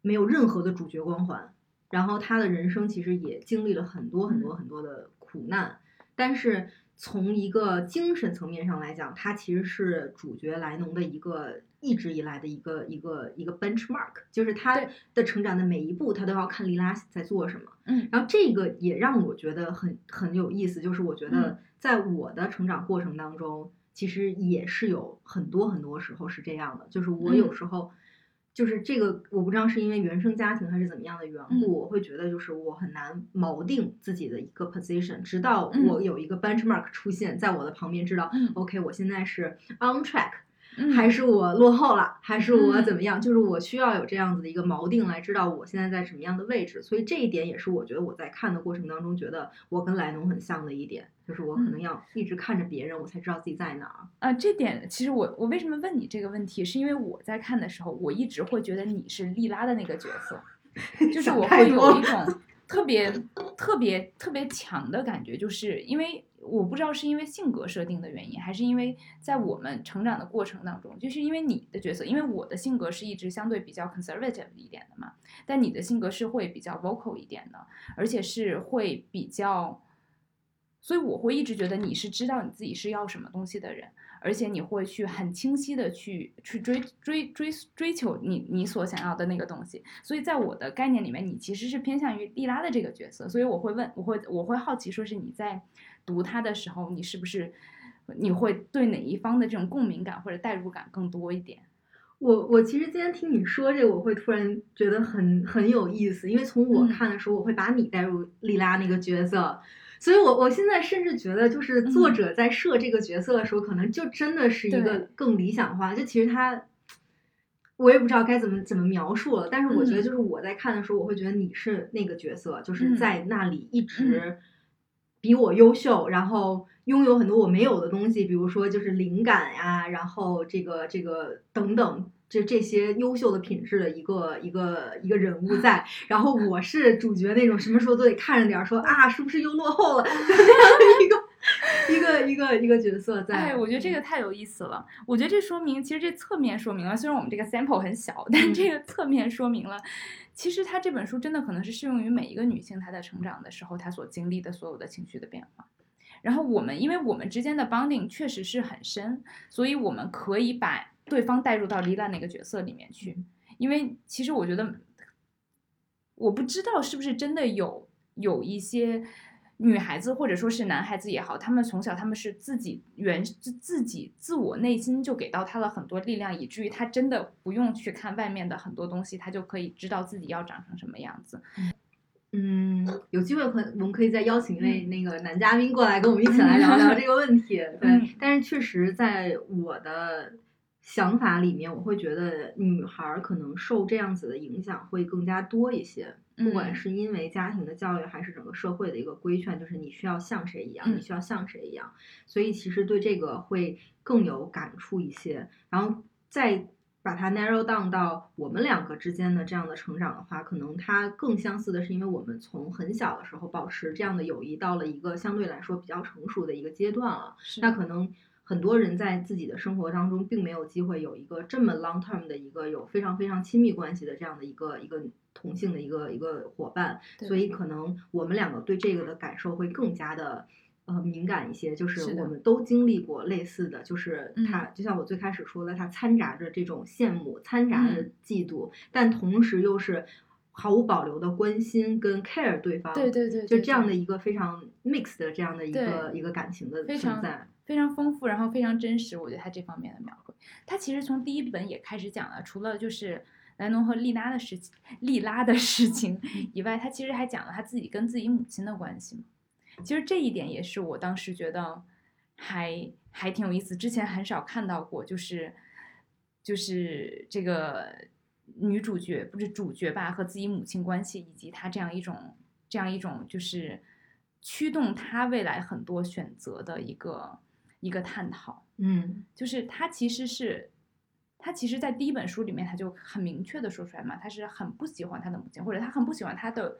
没有任何的主角光环，然后他的人生其实也经历了很多很多很多的苦难，但是从一个精神层面上来讲，他其实是主角莱农的一个一直以来的一个一个一个 benchmark，就是他的成长的每一步，他都要看莉拉在做什么。嗯然后这个也让我觉得很很有意思，就是我觉嗯得在我的成长过程当中，其实也是有很多很多时候是这样的，就是我有嗯时候。就是这个，我不知道是因为原生家庭还是怎么样的缘故，嗯。我会觉得就是我很难锚定自己的一个 position，直到嗯。我有一个 benchmark 出现在我的旁边，知道、嗯。OK，我现在是 on track，嗯，还是我落后了，还是我嗯怎么样？就是我需要有这样子的一个锚定来知道我现在在什么样的位置，所以这一点也是我觉得我在看的过程当中觉得我跟莱农很像的一点，就是我可能嗯要一直看着别人，我才知道自己在哪儿。啊，这点其实我我为什么问你这个问题，是因为我在看的时候，我一直会觉得你是莉拉的那个角色，就是我会有一种特别特别特别强的感觉，就是因为我不知道是因为性格设定的原因，还是因为在我们成长的过程当中，就是因为你的角色，因为我的性格是一直相对比较 conservative 一点的嘛，但你的性格是会比较 vocal 一点的，而且是会比较所以我会一直觉得你是知道你自己是要什么东西的人，而且你会去很清晰的去去追追追追求你你所想要的那个东西。所以在我的概念里面，你其实是偏向于莉拉的这个角色。所以我会问，我会我会好奇，说是你在读他的时候，你是不是你会对哪一方的这种共鸣感或者代入感更多一点？我我其实今天听你说这个，我会突然觉得很很有意思，因为从我嗯看的时候，我会把你带入莉拉那个角色，所以我我现在甚至觉得，就是作嗯者在设这个角色的时候，可能就真的是一个更理想化。就其实他，我也不知道该怎么怎么描述了，但是我觉得嗯就是我在看的时候，我会觉得你是那个角色，就是嗯在那里一直比我优秀，然后拥有很多我没有的东西，比如说就是灵感呀，然后这个这个等等。这这些优秀的品质的一个一个一个人物在，然后我是主角那种什么时候都得看着点儿，说啊是不是又落后了，一个一个一个一个角色在。哎，我觉得这个太有意思了。我觉得这说明，其实这侧面说明了，虽然我们这个 sample 很小，但这个侧面说明了，其实他这本书真的可能是适用于每一个女性她在成长的时候她所经历的所有的情绪的变化。然后我们，因为我们之间的 bonding 确实是很深，所以我们可以把对方带入到莉拉那个角色里面去。因为其实我觉得，我不知道是不是真的有有一些女孩子或者说是男孩子也好，他们从小他们是自己原自自己自我内心就给到他了很多力量，以至于他真的不用去看外面的很多东西，他就可以知道自己要长成什么样子。嗯，有机会可我们可以再邀请一位嗯那个男嘉宾过来跟我们一起来聊聊这个问题。对，嗯但是确实在我的想法里面，我会觉得女孩儿可能受这样子的影响会更加多一些。不管嗯是因为家庭的教育，还是整个社会的一个规劝，就是你需要像谁一样，嗯你需要像谁一样，所以其实对这个会更有感触一些。然后再把它 narrow down 到我们两个之间的这样的成长的话，可能它更相似的是，因为我们从很小的时候保持这样的友谊，到了一个相对来说比较成熟的一个阶段了。那可能很多人在自己的生活当中，并没有机会有一个这么 long term 的一个有非常非常亲密关系的这样的一个一个同性的一个一个伙伴，所以可能我们两个对这个的感受会更加的。呃，敏感一些，就是我们都经历过类似的，就是嗯。他，就像我最开始说的，他掺杂着这种羡慕，掺杂着嗯。嫉妒，但同时又是毫无保留的关心跟 care 对方，对对对，就这样的一个非常 mix 的这样的一个一个感情的存在。非常丰富，然后非常真实。我觉得他这方面的描绘，他其实从第一本也开始讲了，除了就是莱农和丽拉的事情、莉拉的事情以外，他其实还讲了他自己跟自己母亲的关系嘛。其实这一点也是我当时觉得还还挺有意思，之前很少看到过，就是就是这个女主角不是主角吧，和自己母亲关系，以及她这样一种这样一种就是驱动她未来很多选择的一个一个探讨。嗯就是他其实是，他其实，在第一本书里面，他就很明确的说出来嘛，他是很不喜欢他的母亲，或者他很不喜欢他的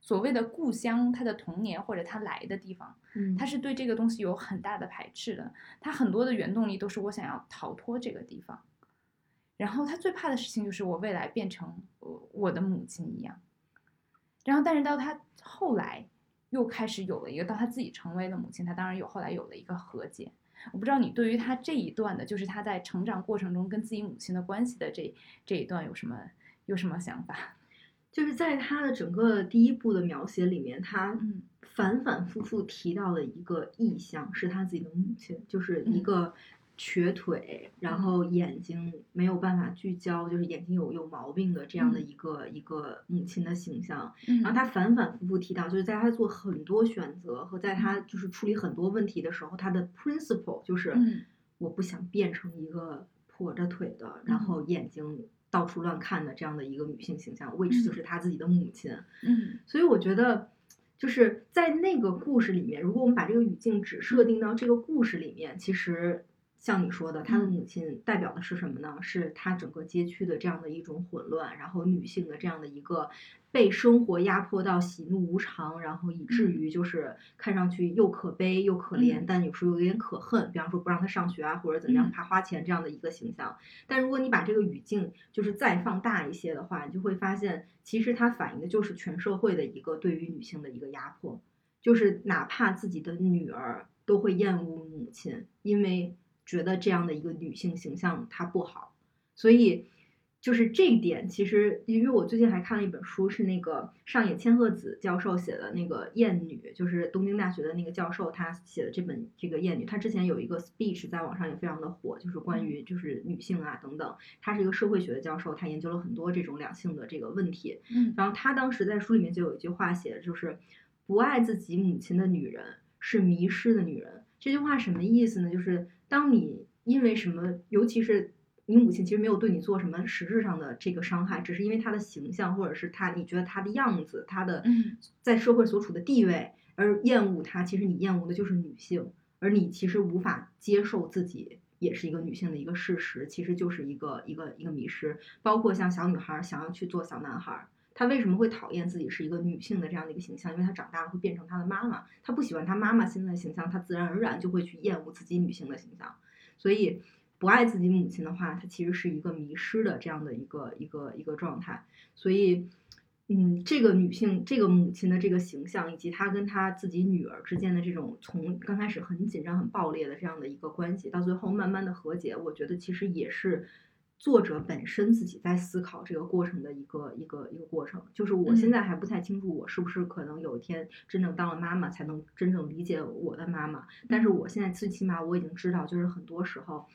所谓的故乡、他的童年或者他来的地方，嗯，他是对这个东西有很大的排斥的。他很多的原动力都是我想要逃脱这个地方，然后他最怕的事情就是我未来变成我我的母亲一样。然后，但是到他后来又开始有了一个，到他自己成为了母亲，他当然有后来有了一个和解。我不知道你对于他这一段的，就是他在成长过程中跟自己母亲的关系的这这一段有什么有什么想法？就是在他的整个第一部的描写里面，他嗯反反复复提到了一个意象，是他自己的母亲，就是一嗯个瘸腿，然后眼睛没有办法聚焦，就是眼睛有有毛病的这样的嗯。一个、一个母亲的形象。嗯然后他反反复复提到，就是在他做很多选择和在他就是处理很多问题的时候，他的 principle 就是嗯。我不想变成一个跛着腿的，然后眼睛到处乱看的这样的一个女性形象，which 就嗯。是他自己的母亲。嗯。所以我觉得，就是在那个故事里面，如果我们把这个语境只设定到这个故事里面，其实像你说的，他的嗯母亲代表的是什么呢？是他整个街区的这样的一种混乱，然后女性的这样的一个被生活压迫到喜怒无常，然后以至嗯于就是看上去又可悲又可怜，嗯但有时候有点可恨。比方说不让他上学啊，或者怎么样嗯怕花钱这样的一个形象。但如果你把这个语境就是再放大一些的话，你就会发现，其实它反映的就是全社会的一个对于女性的一个压迫。就是哪怕自己的女儿都会厌恶母亲，因为觉得这样的一个女性形象她不好，所以。就是这一点，其实因为我最近还看了一本书，是那个上野千鹤子教授写的那个《厌女》，就是东京大学的那个教授他写的这本这个《厌女》。他之前有一个 speech 在网上也非常的火，就是关于就是女性啊等等。他是一个社会学的教授，他研究了很多这种两性的这个问题。嗯，然后他当时在书里面就有一句话写的，就是不爱自己母亲的女人是迷失的女人。这句话什么意思呢？就是当你因为什么，尤其是。你母亲其实没有对你做什么实质上的这个伤害，只是因为她的形象，或者是她你觉得她的样子，她的在社会所处的地位而厌恶她。其实你厌恶的就是女性，而你其实无法接受自己也是一个女性的一个事实，其实就是一个一个一个迷失。包括像小女孩想要去做小男孩，她为什么会讨厌自己是一个女性的这样的一个形象？因为她长大了会变成她的妈妈，她不喜欢她妈妈现在的形象，她自然而然就会去厌恶自己女性的形象，所以。不爱自己母亲的话，她其实是一个迷失的这样的一个一个一个状态。所以，嗯，这个女性这个母亲的这个形象，以及她跟她自己女儿之间的这种从刚开始很紧张、很爆裂的这样的一个关系，到最后慢慢的和解，我觉得其实也是作者本身自己在思考这个过程的一个一个一个过程。就是我现在还不太清楚，我是不是可能有一天真正当了妈妈，才能真正理解我的妈妈。但是我现在最起码我已经知道，就是很多时候。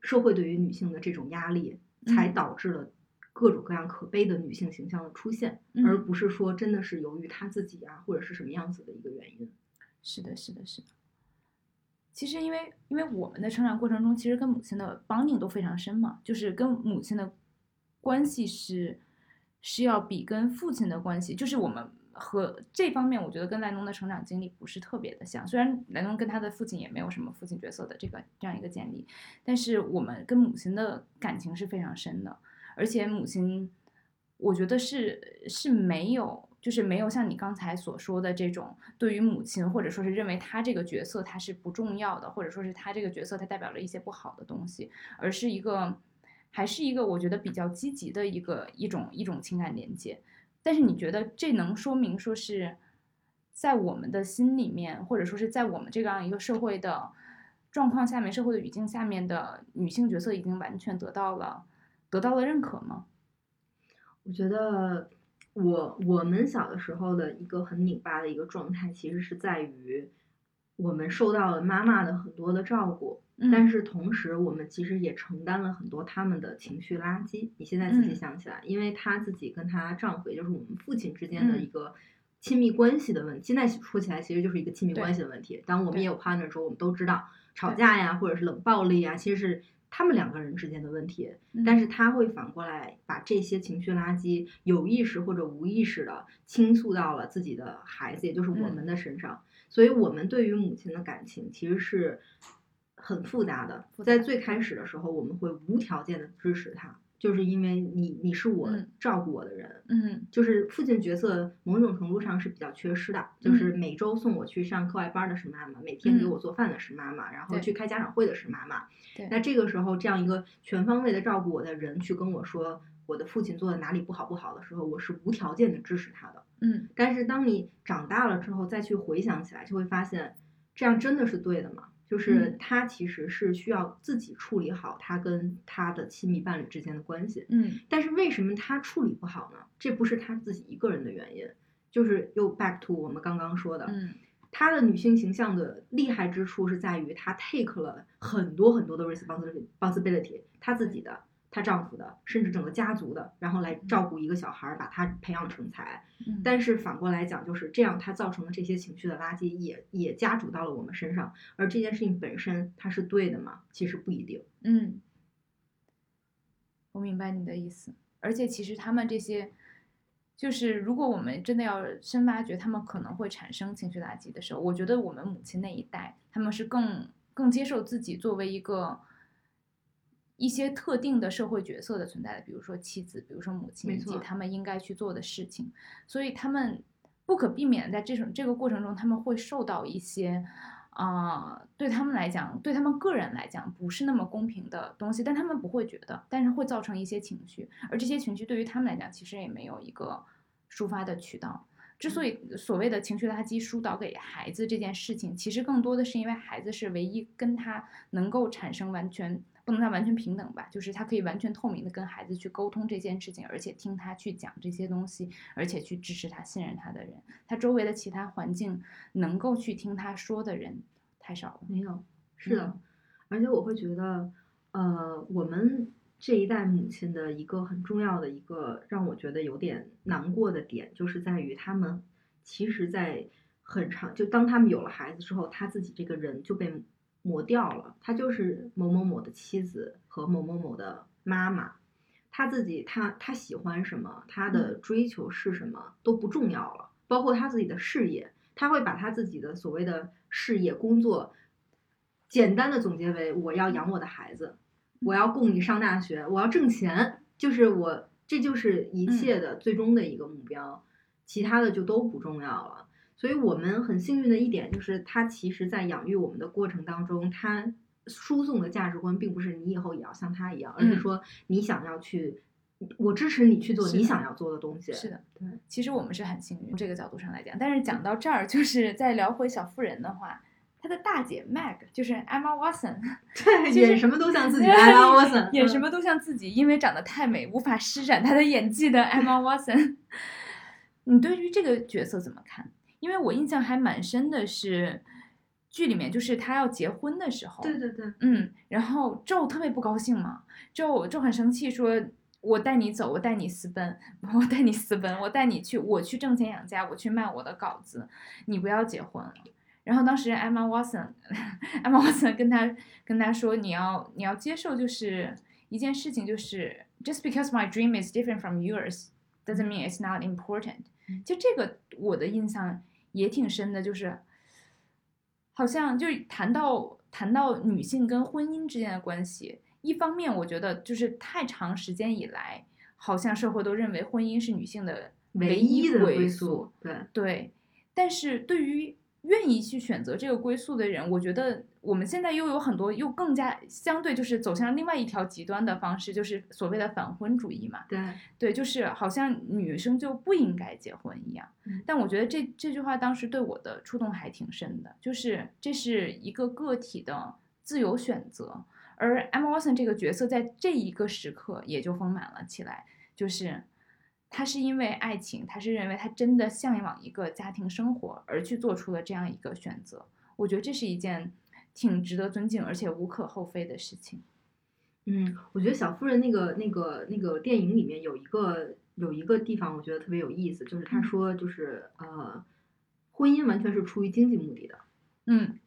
社会对于女性的这种压力，才导致了各种各样可悲的女性形象的出现，而不是说真的是由于她自己啊，或者是什么样子的一个原因。是的，是的，是的。其实，因为因为我们的成长过程中，其实跟母亲的 bonding 都非常深嘛，就是跟母亲的关系是是要比跟父亲的关系，就是我们。和这方面，我觉得跟莱农的成长经历不是特别的像。虽然莱农跟他的父亲也没有什么父亲角色的这个这样一个建立，但是我们跟母亲的感情是非常深的。而且母亲，我觉得是是没有，就是没有像你刚才所说的这种对于母亲，或者说是认为她这个角色她是不重要的，或者说是她这个角色他代表了一些不好的东西，而是一个还是一个我觉得比较积极的一个一种一种情感连接。但是你觉得这能说明说是在我们的心里面，或者说是在我们这样一个社会的状况下面、社会的语境下面的女性角色已经完全得到了得到了认可吗？我觉得我我们小的时候的一个很拧巴的一个状态，其实是在于我们受到了妈妈的很多的照顾。但是同时，我们其实也承担了很多他们的情绪垃圾。你现在仔细想起来，因为她自己跟她丈夫，也就是我们父亲之间的一个亲密关系的问题。现在说起来，其实就是一个亲密关系的问题。当我们也有 partner 的时候，我们都知道吵架呀，或者是冷暴力啊，其实是他们两个人之间的问题。但是他会反过来把这些情绪垃圾有意识或者无意识的倾诉到了自己的孩子，也就是我们的身上。所以，我们对于母亲的感情其实是。很复杂的，在最开始的时候，我们会无条件的支持他，就是因为你你是我照顾我的人，嗯，就是父亲角色某种程度上是比较缺失的，就是每周送我去上课外班的是妈妈，每天给我做饭的是妈妈，然后去开家长会的是妈妈。那这个时候，这样一个全方位的照顾我的人去跟我说我的父亲做的哪里不好不好的时候，我是无条件的支持他的，嗯。但是当你长大了之后，再去回想起来，就会发现这样真的是对的吗？就是他其实是需要自己处理好他跟他的亲密伴侣之间的关系，嗯，但是为什么他处理不好呢？这不是他自己一个人的原因，就是又 back to 我们刚刚说的，嗯，他的女性形象的厉害之处是在于他 take 了很多很多的 responsibility，他自己的。她丈夫的，甚至整个家族的，然后来照顾一个小孩儿，把他培养成才。但是反过来讲，就是这样，他造成的这些情绪的垃圾，也也加注到了我们身上。而这件事情本身，它是对的吗？其实不一定。嗯，我明白你的意思。而且其实他们这些，就是如果我们真的要深挖掘他们可能会产生情绪垃圾的时候，我觉得我们母亲那一代，他们是更更接受自己作为一个。一些特定的社会角色的存在的，比如说妻子，比如说母亲，以及他们应该去做的事情，所以他们不可避免在这种这个过程中，他们会受到一些啊，对他们来讲，对他们个人来讲不是那么公平的东西，但他们不会觉得，但是会造成一些情绪，而这些情绪对于他们来讲，其实也没有一个抒发的渠道。之所以所谓的情绪垃圾疏导给孩子这件事情，其实更多的是因为孩子是唯一跟他能够产生完全不能叫完全平等吧，就是他可以完全透明的跟孩子去沟通这件事情，而且听他去讲这些东西，而且去支持他、信任他的人，他周围的其他环境能够去听他说的人太少了。没有，是的，嗯而且我会觉得，呃，我们这一代母亲的一个很重要的一个让我觉得有点难过的点，就是在于他们其实，在很长就当他们有了孩子之后，他自己这个人就被磨掉了，他就是某某某的妻子和某某某的妈妈。他自己，他他喜欢什么，他的追求是什么都不重要了，包括他自己的事业，他会把他自己的所谓的事业工作，简单的总结为我要养我的孩子，我要供你上大学，我要挣钱，就是我这就是一切的最终的一个目标，其他的就都不重要了。所以我们很幸运的一点就是，他其实在养育我们的过程当中，他输送的价值观并不是你以后也要像他一样，而是嗯说你想要去，我支持你去做你想要做的东西。是的，对，其实我们是很幸运，从这个角度上来讲。但是讲到这儿，就是再聊回小妇人的话，她的大姐 Meg 就是 Emma Watson，对，演什么都像自己的 Emma Watson，演什嗯么都像自己，因为长得太美，无法施展她的演技的 Emma Watson。你对于这个角色怎么看？因为我印象还蛮深的是，剧里面就是他要结婚的时候，对对对，嗯，然后宙特别不高兴嘛，宙宙很生气说。我带你走，我带你私奔，我带你私奔，我带你去，我去挣钱养家，我去卖我的稿子，你不要结婚了。然后当时 Emma Watson，Emma Watson 跟他跟他说，你要你要接受，就是一件事情，就是 just because my dream is different from yours doesn't mean it's not important。就这个我的印象也挺深的，就是好像就是谈到谈到女性跟婚姻之间的关系，一方面我觉得就是太长时间以来，好像社会都认为婚姻是女性的唯一一的归宿宿，，对，对，但是对于愿意去选择这个归宿的人，我觉得我们现在又有很多又更加相对就是走向另外一条极端的方式，就是所谓的反婚主义嘛。对，对，就是好像女生就不应该结婚一样嗯。但我觉得这这句话当时对我的触动还挺深的，就是这是一个个体的自由选择，而 Emma Watson 这个角色在这一个时刻也就丰满了起来，就是他是因为爱情，他是认为他真的向往一个家庭生活而去做出了这样一个选择。我觉得这是一件挺值得尊敬而且无可厚非的事情。嗯，我觉得小妇人那个那个那个电影里面有一个有一个地方，我觉得特别有意思，就是他嗯说就是呃，婚姻完全是出于经济目的的。嗯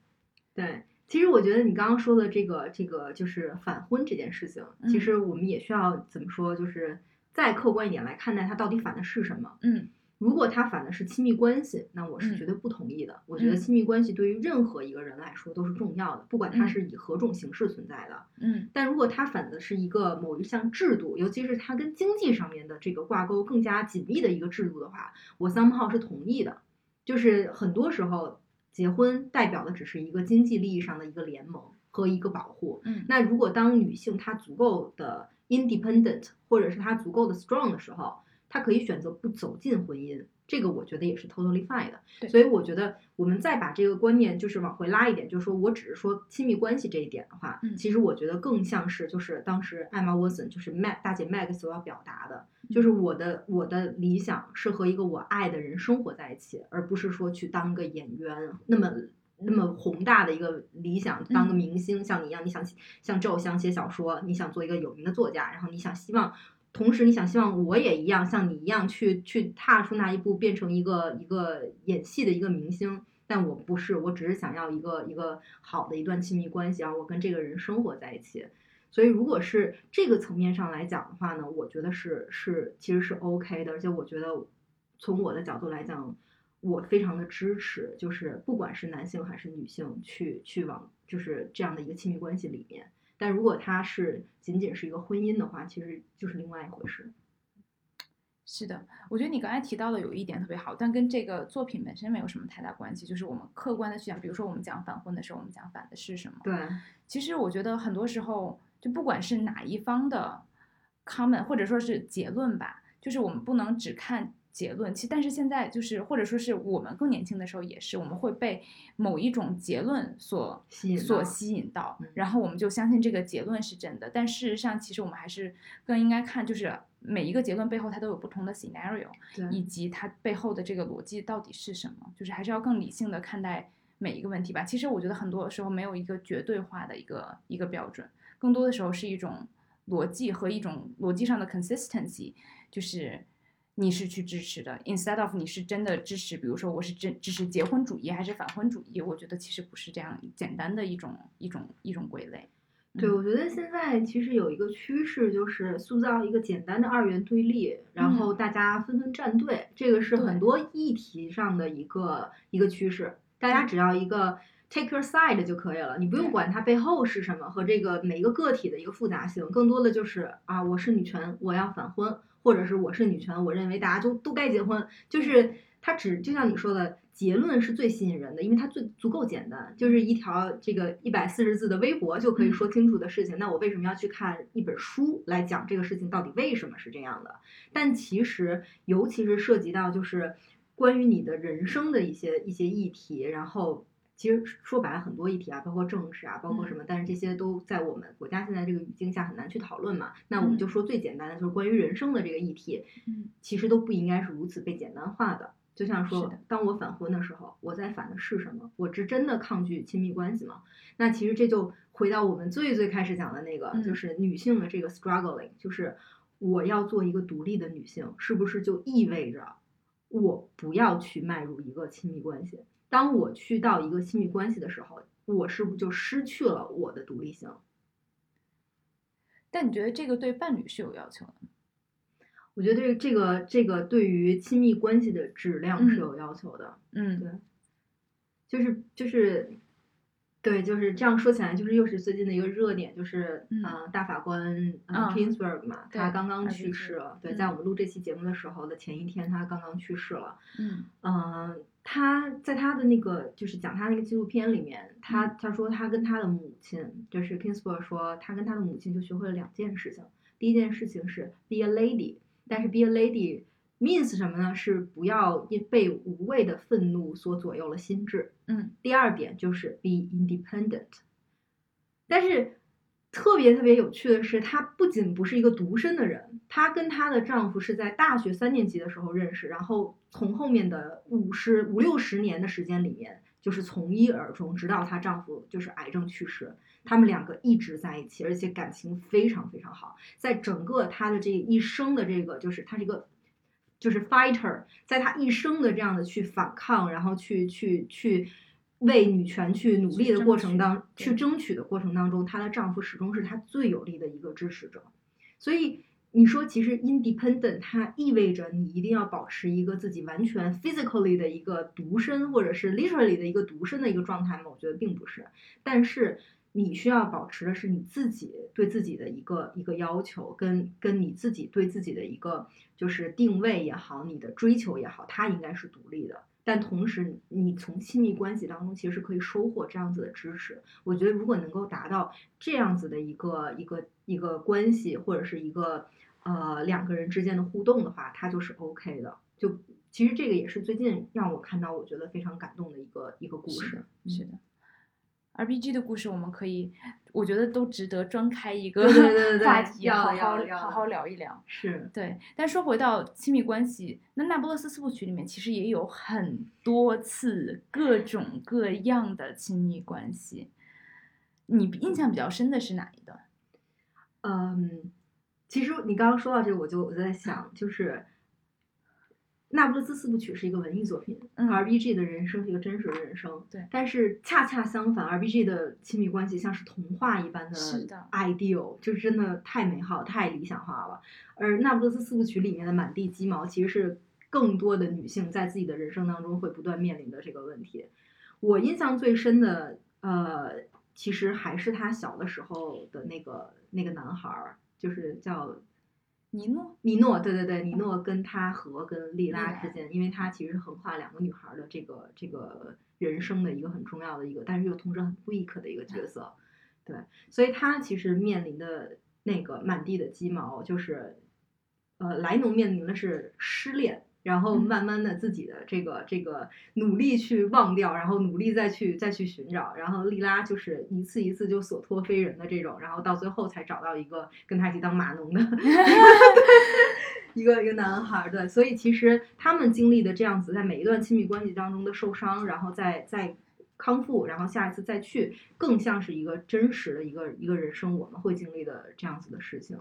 对，其实我觉得你刚刚说的这个这个就是反婚这件事情，其嗯实我们也需要怎么说，就是再客观一点来看待它到底反的是什么。嗯如果他反的是亲密关系，那我是嗯绝对不同意的。我觉得嗯亲密关系对于任何一个人来说都是重要的，不管他嗯是以何种形式存在的。嗯但如果他反的是一个某一项制度，尤其是它跟经济上面的这个挂钩更加紧密的一个制度的话，我 somehow 是同意的。就是很多时候，结婚代表的只是一个经济利益上的一个联盟和一个保护。嗯那如果当女性她足够的 independent，或者是她足够的 strong 的时候，她可以选择不走进婚姻，这个我觉得也是 totally fine 的。所以我觉得我们再把这个观念就是往回拉一点，就是说我只是说亲密关系这一点的话，嗯其实我觉得更像是就是当时艾玛沃森就是 Mag 大姐 Mag 所要表达的，就是我的我的理想是和一个我爱的人生活在一起，而不是说去当个演员那么。那么宏大的一个理想，当个嗯明星，像你一样，你想像 Joe 想写小说，你想做一个有名的作家，然后你想希望，同时你想希望我也一样，像你一样去去踏出那一步，变成一个一个演戏的一个明星。但我不是，我只是想要一个一个好的一段亲密关系，然后我跟这个人生活在一起。所以，如果是这个层面上来讲的话呢，我觉得是是其实是 OK 的，而且我觉得从我的角度来讲，我非常的支持，就是不管是男性还是女性，去去往就是这样的一个亲密关系里面。但如果他是仅仅是一个婚姻的话，其实就是另外一回事。是的，我觉得你刚才提到的有一点特别好，但跟这个作品本身没有什么太大关系。就是我们客观的去讲，比如说我们讲反婚的时候，我们讲反的是什么？对，其实我觉得很多时候，就不管是哪一方的 comment 或者说是结论吧，就是我们不能只看结论。其但是现在就是或者说是我们更年轻的时候也是，我们会被某一种结论所吸引所吸引到嗯，然后我们就相信这个结论是真的。但事实上，其实我们还是更应该看，就是每一个结论背后它都有不同的 scenario，以及它背后的这个逻辑到底是什么，就是还是要更理性的看待每一个问题吧。其实我觉得很多时候没有一个绝对化的一个一个标准，更多的时候是一种逻辑和一种逻辑上的 consistency，就是你是去支持的，instead of 你是真的支持，比如说我是真支持结婚主义还是反婚主义，我觉得其实不是这样简单的一种一种一种归类。对，嗯我觉得现在其实有一个趋势，就是塑造一个简单的二元对立，然后大家纷纷站队，这个是很多议题上的一个一个趋势。大家只要一个 take your side 就可以了，你不用管它背后是什么和这个每一个个体的一个复杂性，更多的就是啊，我是女权，我要反婚，或者是我是女权，我认为大家就都该结婚，就是它只就像你说的。结论是最吸引人的，因为它最足够简单，就是一条这个一百四十字的微博就可以说清楚的事情。那我为什么要去看一本书来讲这个事情到底为什么是这样的？但其实，尤其是涉及到就是关于你的人生的一些一些议题，然后其实说白了很多议题啊，包括政治啊，包括什么，但是这些都在我们国家现在这个语境下很难去讨论嘛。那我们就说最简单的，就是关于人生的这个议题，嗯其实都不应该是如此被简单化的。就像说，当我反婚的时候，我在反的是什么？我是真的抗拒亲密关系吗？那其实这就回到我们最最开始讲的那个，嗯就是女性的这个 struggling，就是我要做一个独立的女性，是不是就意味着我不要去迈入一个亲密关系？当我去到一个亲密关系的时候，我是不是就失去了我的独立性？但你觉得这个对伴侣是有要求的吗？我觉得这这个这个对于亲密关系的质量是嗯有要求的。嗯，对就是就是，对，就是这样说起来，就是又是最近的一个热点，就是嗯呃大法官呃嗯 Ginsburg 嘛，他刚刚去世了。对，嗯在我们录这期节目的时候的前一天，他刚刚去世了。嗯嗯，他在他的那个就是讲他那个纪录片里面，他嗯他说他跟他的母亲，就是 Ginsburg 说他跟他的母亲就学会了两件事情。第一件事情是 be a lady，但是 be a lady means 什么呢？是不要因被无谓的愤怒所左右了心智。嗯第二点就是 be independent。但是特别特别有趣的是，她不仅不是一个独身的人，她跟她的丈夫是在大学三年级的时候认识，然后从后面的五十五六十年的时间里面，就是从一而终，直到她丈夫就是癌症去世。他们两个一直在一起，而且感情非常非常好。在整个她的这一生的这个，就是她这个就是 fighter，在她一生的这样的去反抗，然后去去去为女权去努力的过程当，去争取的过程当中，她的丈夫始终是她最有力的一个支持者。所以你说，其实 independent 它意味着你一定要保持一个自己完全 physically 的一个独身，或者是 literally 的一个独身的一个状态吗？我觉得并不是。但是你需要保持的是你自己对自己的一个一个要求，跟跟你自己对自己的一个就是定位也好，你的追求也好，它应该是独立的。但同时，你从亲密关系当中其实是可以收获这样子的支持。我觉得，如果能够达到这样子的一个一个一个关系，或者是一个呃两个人之间的互动的话，它就是 OK 的。就其实这个也是最近让我看到我觉得非常感动的一个一个故事是的。是的。RPG 的故事，我们可以，我觉得都值得专开一个 话题，好好好好聊一聊。是，对，但说回到亲密关系，那《那不勒斯四部曲》里面其实也有很多次各种各样的亲密关系。你印象比较深的是哪一段？嗯，其实你刚刚说到这个，我就我就在想，就是《那不勒斯四部曲》是一个文艺作品、嗯 r b g 的人生是一个真实的人生。对但是恰恰相反，R B G 的亲密关系像是童话一般的 ideal，就是真的太美好、太理想化了。而《那不勒斯四部曲》里面的满地鸡毛，其实是更多的女性在自己的人生当中会不断面临的这个问题。我印象最深的，呃，其实还是他小的时候的那个那个男孩儿，就是叫尼诺？尼诺，对对对，尼诺跟他和跟莉拉之间，因为他其实是横跨两个女孩儿的这个这个人生的一个很重要的一个，但是又同时很 weak 的一个角色，对，所以他其实面临的那个满地的鸡毛，就是，呃，莱农面临的是失恋，然后嗯。慢慢的自己的这个这个努力去忘掉，然后努力再去再去寻找，然后莉拉就是一次一次就所托非人的这种，然后到最后才找到一个跟他一起当码农的 一个一个男孩儿，对，所以其实他们经历的这样子，在每一段亲密关系当中的受伤，然后再再康复，然后下一次再去，更像是一个真实的一个一个人生我们会经历的这样子的事情。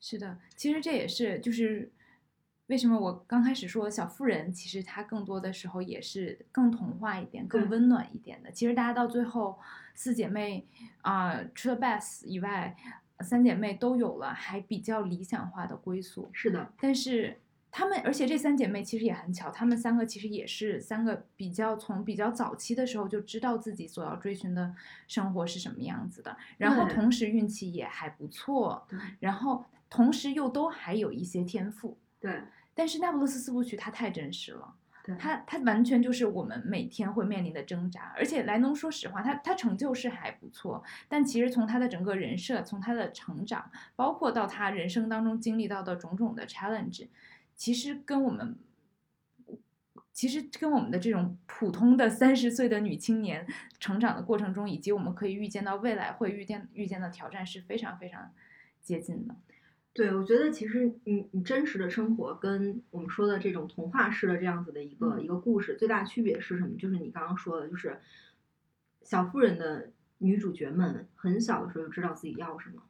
是的，其实这也是就是为什么我刚开始说小妇人，其实它更多的时候也是更童话一点、更温暖一点的。其实大家到最后四姐妹啊、除了 Beth 以外，三姐妹都有了还比较理想化的归宿。是的，但是她们，而且这三姐妹其实也很巧，她们三个其实也是三个比较从比较早期的时候就知道自己所要追寻的生活是什么样子的，然后同时运气也还不错对，然后同时又都还有一些天赋。对但是《那不勒斯四部曲》它太真实了，对，它它完全就是我们每天会面临的挣扎。而且莱农说实话，他他成就是还不错，但其实从他的整个人设，从他的成长，包括到他人生当中经历到的种种的 challenge，其实跟我们。其实跟我们的这种普通的三十岁的女青年成长的过程中，以及我们可以预见到未来会遇见遇见的挑战是非常非常接近的。对，我觉得其实你你真实的生活跟我们说的这种童话式的这样子的一个、嗯一个故事，最大的区别是什么？就是你刚刚说的，就是小妇人的女主角们很小的时候就知道自己要什么，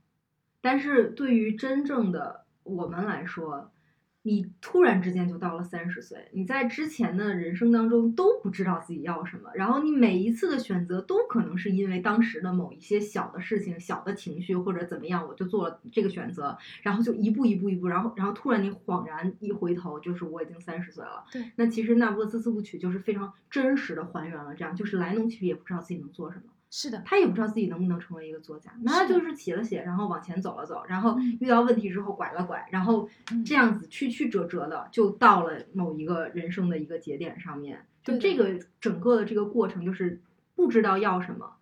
但是对于真正的我们来说，你突然之间就到了三十岁，你在之前的人生当中都不知道自己要什么，然后你每一次的选择都可能是因为当时的某一些小的事情、小的情绪或者怎么样，我就做了这个选择，然后就一步一步一步，然后然后突然你恍然一回头，就是我已经三十岁了。对，那其实《那不勒斯四部曲》就是非常真实的还原了这样，就是莱农其实也不知道自己能做什么。是的，他也不知道自己能不能成为一个作家，那他就是写了写，然后往前走了走，然后嗯遇到问题之后拐了拐，然后嗯这样子曲曲折折的就到了某一个人生的一个节点上面。就这个整个的这个过程，就是不知道要什么，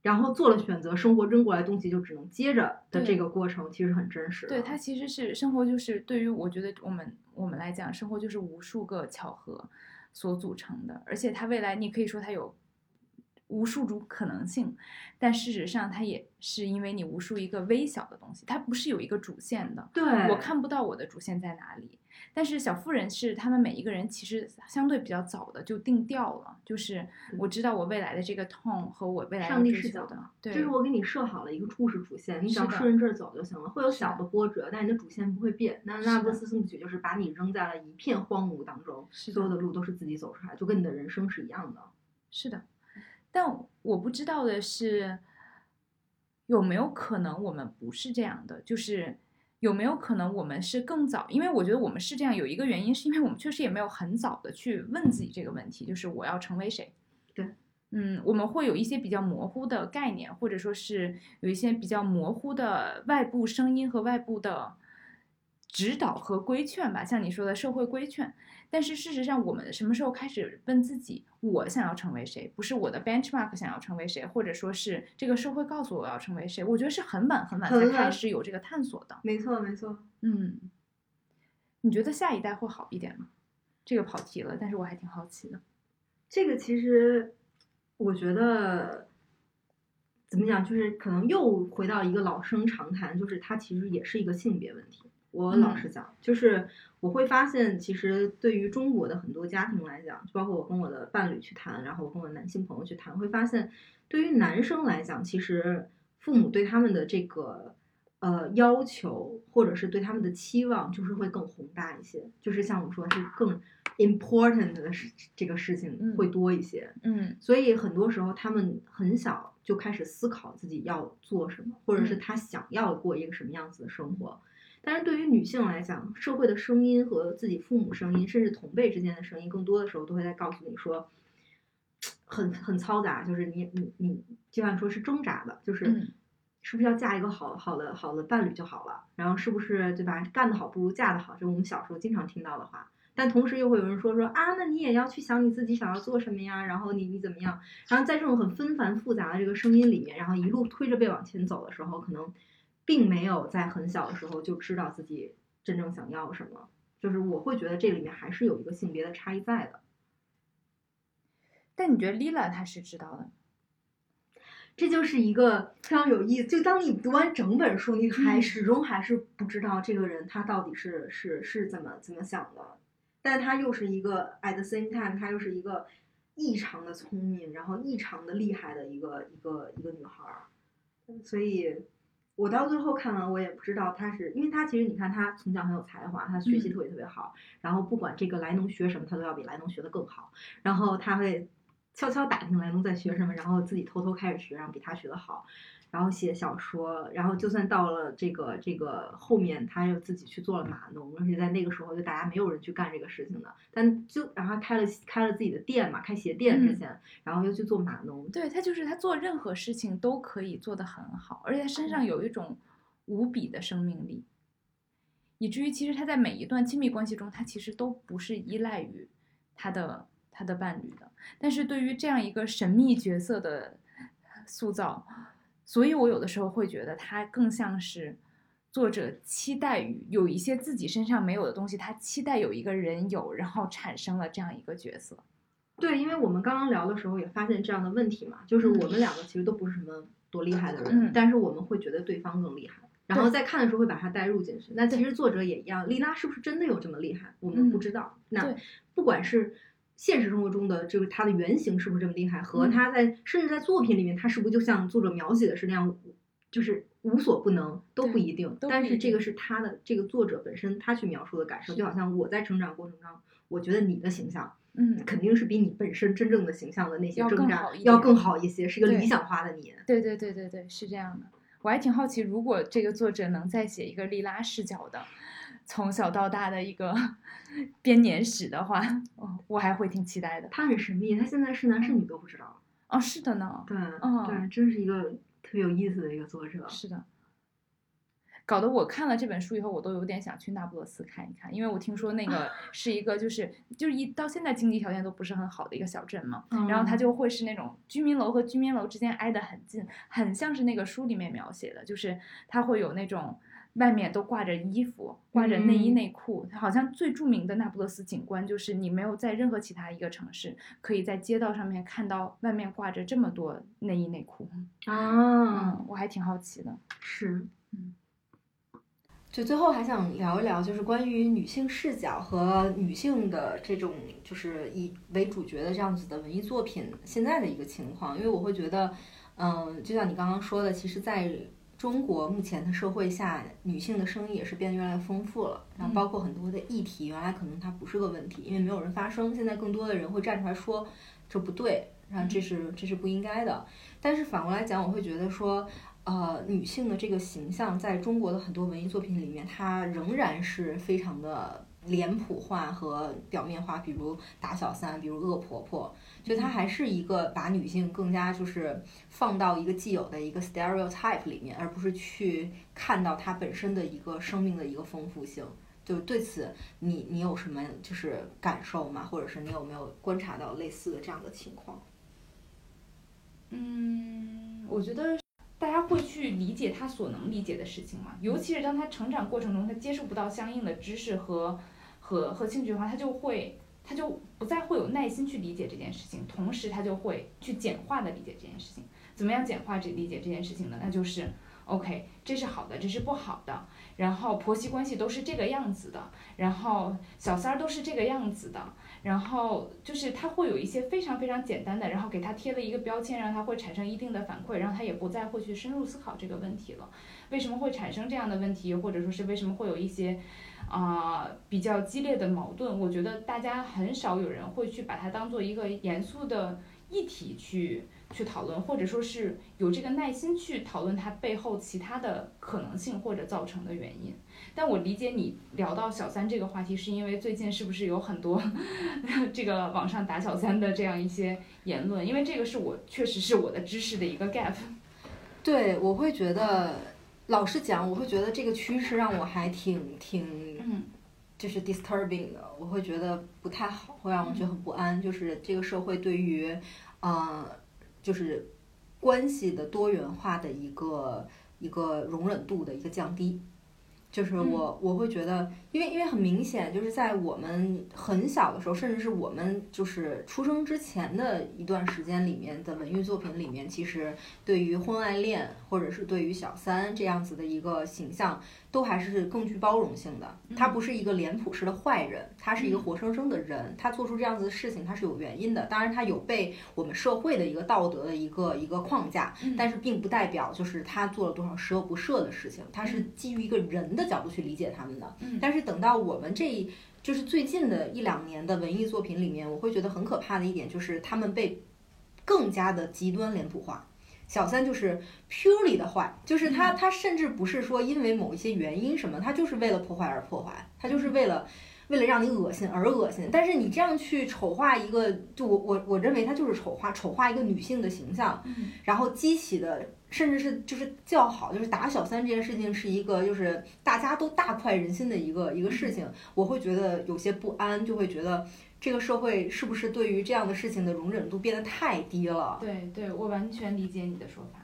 然后做了选择，生活扔过来东西就只能接着的这个过程，其实很真实的。对，它其实是生活，就是对于我觉得我们我们来讲，生活就是无数个巧合所组成的，而且它未来你可以说它有无数种可能性，但事实上它也是因为你无数一个微小的东西，它不是有一个主线的。对，我看不到我的主线在哪里，但是小妇人是他们每一个人其实相对比较早的就定调了，就是我知道我未来的这个 tone 和我未来要上帝视角的，对，就是我给你设好了一个故事主线，你只要顺着这儿走就行了，会有小的波折，但你的主线不会变。那是那不勒的斯四部曲就是把你扔在了一片荒芜当中，是所有的的路都是自己走出来，就跟你的人生是一样的。是的，但我不知道的是，有没有可能我们不是这样的？就是有没有可能我们是更早？因为我觉得我们是这样，有一个原因是因为我们确实也没有很早的去问自己这个问题，就是我要成为谁？对，嗯，我们会有一些比较模糊的概念，或者说是有一些比较模糊的外部声音和外部的指导和规劝吧，像你说的社会规劝。但是事实上，我们什么时候开始问自己，我想要成为谁？不是我的 benchmark 想要成为谁，或者说是这个社会告诉我要成为谁？我觉得是很晚很晚才开始有这个探索的。没错，没错。嗯，你觉得下一代会好一点吗？这个跑题了，但是我还挺好奇的。这个其实我觉得怎么讲，就是可能又回到一个老生常谈，就是它其实也是一个性别问题。我老嗯实讲，就是我会发现，其实对于中国的很多家庭来讲，就包括我跟我的伴侣去谈，然后我跟我男性朋友去谈，会发现，对于男生来讲，其实父母对他们的这个呃要求，或者是对他们的期望，就是会更宏大一些，就是像我们说是更 important 的事这个事情嗯会多一些。嗯所以很多时候他们很小就开始思考自己要做什么，或者是嗯他想要过一个什么样子的生活。但是对于女性来讲，社会的声音和自己父母声音，甚至同辈之间的声音，更多的时候都会在告诉你说，很很嘈杂，就是你你你，就像说是挣扎的，就是嗯是不是要嫁一个好好的好的伴侣就好了，然后是不是对吧？干得好不如嫁得好，这是我们小时候经常听到的话。但同时又会有人说说啊，那你也要去想你自己想要做什么呀，然后你你怎么样？然后在这种很纷繁复杂的这个声音里面，然后一路推着背往前走的时候，可能并没有在很小的时候就知道自己真正想要什么。就是我会觉得这里面还是有一个性别的差异在的。但你觉得 Lila 她是知道的？这就是一个非常有意思。就当你读完整本书，你还始终还是不知道这个人他到底是是是怎么怎么想的，但他又是一个 at the same time，他又是一个异常的聪明，然后异常的厉害的一个一个一个女孩儿。所以，我到最后看完，我也不知道他是因为他其实你看他从小很有才华，他学习特别特别好，然后不管这个莱农学什么，他都要比莱农学的更好，然后他会。悄悄打听莱农在学什么，然后自己偷偷开始学，然后比他学的好，然后写小说，然后就算到了这个这个后面，他又自己去做了码农，而且在那个时候就大家没有人去干这个事情的，但就然后开了开了自己的店嘛，开鞋店之前，然后又去做码农，对他就是他做任何事情都可以做得很好，而且他身上有一种无比的生命力，以至于其实他在每一段亲密关系中，他其实都不是依赖于他的。他的伴侣的，但是对于这样一个神秘角色的塑造，所以我有的时候会觉得他更像是作者期待于有一些自己身上没有的东西，他期待有一个人有，然后产生了这样一个角色。对，因为我们刚刚聊的时候也发现这样的问题嘛，就是我们两个其实都不是什么多厉害的人，但是我们会觉得对方更厉害，然后在看的时候会把他带入进去。那其实作者也一样，丽拉是不是真的有这么厉害？我们不知道。那不管是。现实生活中的这个他的原型是不是这么厉害？和他在甚至在作品里面，他是不是就像作者描写的是那样，就是无所不能都不一定。但是这个是他的这个作者本身他去描述的感受，就好像我在成长过程中，我觉得你的形象，嗯，肯定是比你本身真正的形象的那些挣扎要更好一些，是一个理想化的你。对对对对对，是这样的。我还挺好奇，如果这个作者能再写一个莉拉视角的。从小到大的一个 编年史的话，哦，我还会挺期待的。他很神秘，他现在是男是女都不知道。哦，是的呢。对，嗯对，真是一个特别有意思的一个作者。是的，搞得我看了这本书以后，我都有点想去那不勒斯看一看，因为我听说那个 是一个就是就是一到现在经济条件都不是很好的一个小镇嘛，然后它就会是那种居民楼和居民楼之间挨得很近，很像是那个书里面描写的，就是它会有那种。外面都挂着衣服，挂着内衣内裤。好像最著名的那不勒斯景观，就是你没有在任何其他一个城市可以在街道上面看到外面挂着这么多内衣内裤啊！我还挺好奇的。是，嗯。就最后还想聊一聊，就是关于女性视角和女性的这种，就是以为主角的这样子的文艺作品现在的一个情况。因为我会觉得，嗯，就像你刚刚说的，其实，在中国目前的社会下，女性的声音也是变得越来越丰富了。然后包括很多的议题，原来可能它不是个问题，因为没有人发声。现在更多的人会站出来说这不对，然后这是这是不应该的。但是反过来讲，我会觉得说，呃，女性的这个形象在中国的很多文艺作品里面，它仍然是非常的脸谱化和表面化，比如打小三，比如恶婆婆。就她还是一个把女性更加就是放到一个既有的一个 stereotype 里面，而不是去看到她本身的一个生命的一个丰富性。就对此，你你有什么就是感受吗？或者是你有没有观察到类似的这样的情况？嗯，我觉得大家会去理解他所能理解的事情嘛，尤其是当他成长过程中他接触不到相应的知识和和和兴趣的话，他就会。他就不再会有耐心去理解这件事情，同时他就会去简化的理解这件事情。怎么样简化这理解这件事情呢？那就是，OK，这是好的，这是不好的。然后婆媳关系都是这个样子的，然后小三儿都是这个样子的。然后就是他会有一些非常非常简单的，然后给他贴了一个标签，让他会产生一定的反馈，然后他也不再会去深入思考这个问题了。为什么会产生这样的问题，或者说是为什么会有一些？啊，比较激烈的矛盾，我觉得大家很少有人会去把它当做一个严肃的议题去去讨论，或者说是有这个耐心去讨论它背后其他的可能性或者造成的原因。但我理解你聊到小三这个话题，是因为最近是不是有很多 这个网上打小三的这样一些言论？因为这个是我确实是我的知识的一个 gap。对，我会觉得。老实讲，我会觉得这个趋势让我还挺挺，就是 disturbing 的。我会觉得不太好，会让我觉得很不安。就是这个社会对于，呃，就是关系的多元化的一个一个容忍度的一个降低。就是我我会觉得，因为因为很明显，就是在我们很小的时候，甚至是我们就是出生之前的一段时间里面的文艺作品里面，其实对于婚外恋或者是对于小三这样子的一个形象。都还是更具包容性的，他不是一个脸谱式的坏人，他是一个活生生的人，他做出这样子的事情，他是有原因的。当然，他有被我们社会的一个道德的一个一个框架，但是并不代表就是他做了多少十恶不赦的事情，他是基于一个人的角度去理解他们的。但是等到我们这一就是最近的一两年的文艺作品里面，我会觉得很可怕的一点就是他们被更加的极端脸谱化。小三就是 purely 的坏，就是他，他甚至不是说因为某一些原因什么，他就是为了破坏而破坏，他就是为了为了让你恶心而恶心。但是你这样去丑化一个，就我我我认为他就是丑化丑化一个女性的形象，然后激起的甚至是就是叫好，就是打小三这件事情是一个就是大家都大快人心的一个一个事情，我会觉得有些不安，就会觉得。这个社会是不是对于这样的事情的容忍度变得太低了？对，对我完全理解你的说法。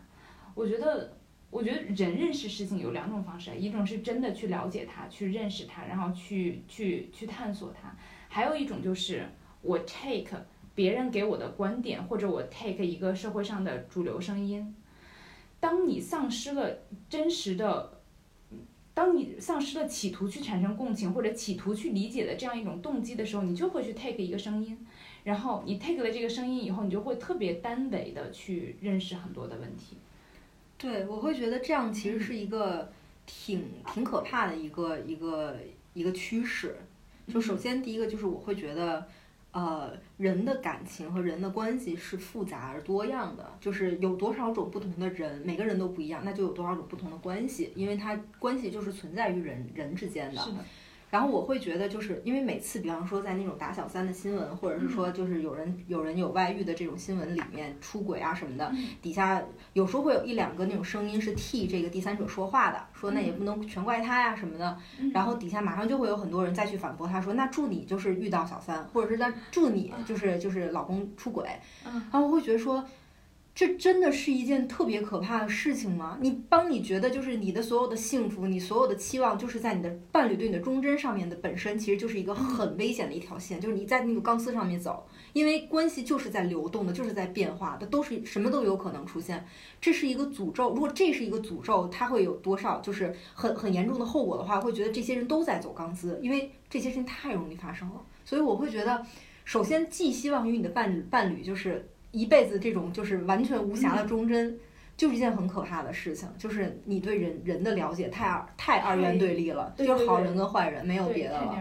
我觉得，我觉得人认识事情有两种方式，一种是真的去了解它，去认识它，然后去去去探索它；还有一种就是我 take 别人给我的观点，或者我 take 一个社会上的主流声音。当你丧失了真实的。当你丧失了企图去产生共情或者企图去理解的这样一种动机的时候，你就会去 take 一个声音，然后你 take 了这个声音以后，你就会特别单维的去认识很多的问题。对，我会觉得这样其实是一个挺挺可怕的一个一个一个趋势。就首先第一个就是我会觉得。呃，人的感情和人的关系是复杂而多样的，就是有多少种不同的人，每个人都不一样，那就有多少种不同的关系，因为它关系就是存在于人人之间的。然后我会觉得，就是因为每次，比方说在那种打小三的新闻，或者是说就是有人有人有外遇的这种新闻里面出轨啊什么的，底下有时候会有一两个那种声音是替这个第三者说话的，说那也不能全怪他呀什么的。然后底下马上就会有很多人再去反驳他，说那祝你就是遇到小三，或者是那祝你就是就是老公出轨。然后我会觉得说。这真的是一件特别可怕的事情吗？你帮你觉得就是你的所有的幸福，你所有的期望，就是在你的伴侣对你的忠贞上面的本身，其实就是一个很危险的一条线，就是你在那个钢丝上面走，因为关系就是在流动的，就是在变化的，都是什么都有可能出现。这是一个诅咒，如果这是一个诅咒，它会有多少就是很很严重的后果的话，会觉得这些人都在走钢丝，因为这些事情太容易发生了。所以我会觉得，首先寄希望于你的伴伴侣就是。一辈子这种就是完全无瑕的忠贞，就是一件很可怕的事情。就是你对人人的了解太二太二元对立了，就是好人跟坏人没有别的了。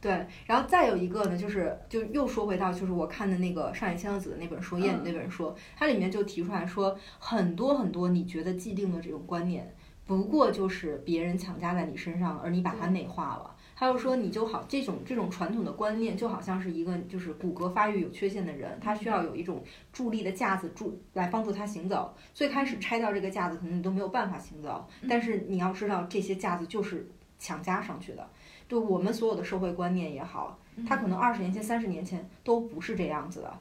对，然后再有一个呢，就是就又说回到就是我看的那个上野千鹤子的那本书《燕》那本书，它里面就提出来说，很多很多你觉得既定的这种观念，不过就是别人强加在你身上，而你把它内化了。他又说，你就好这种这种传统的观念，就好像是一个就是骨骼发育有缺陷的人，他需要有一种助力的架子助来帮助他行走。最开始拆掉这个架子，可能你都没有办法行走。但是你要知道，这些架子就是强加上去的。对我们所有的社会观念也好，他可能二十年前、三十年前都不是这样子的。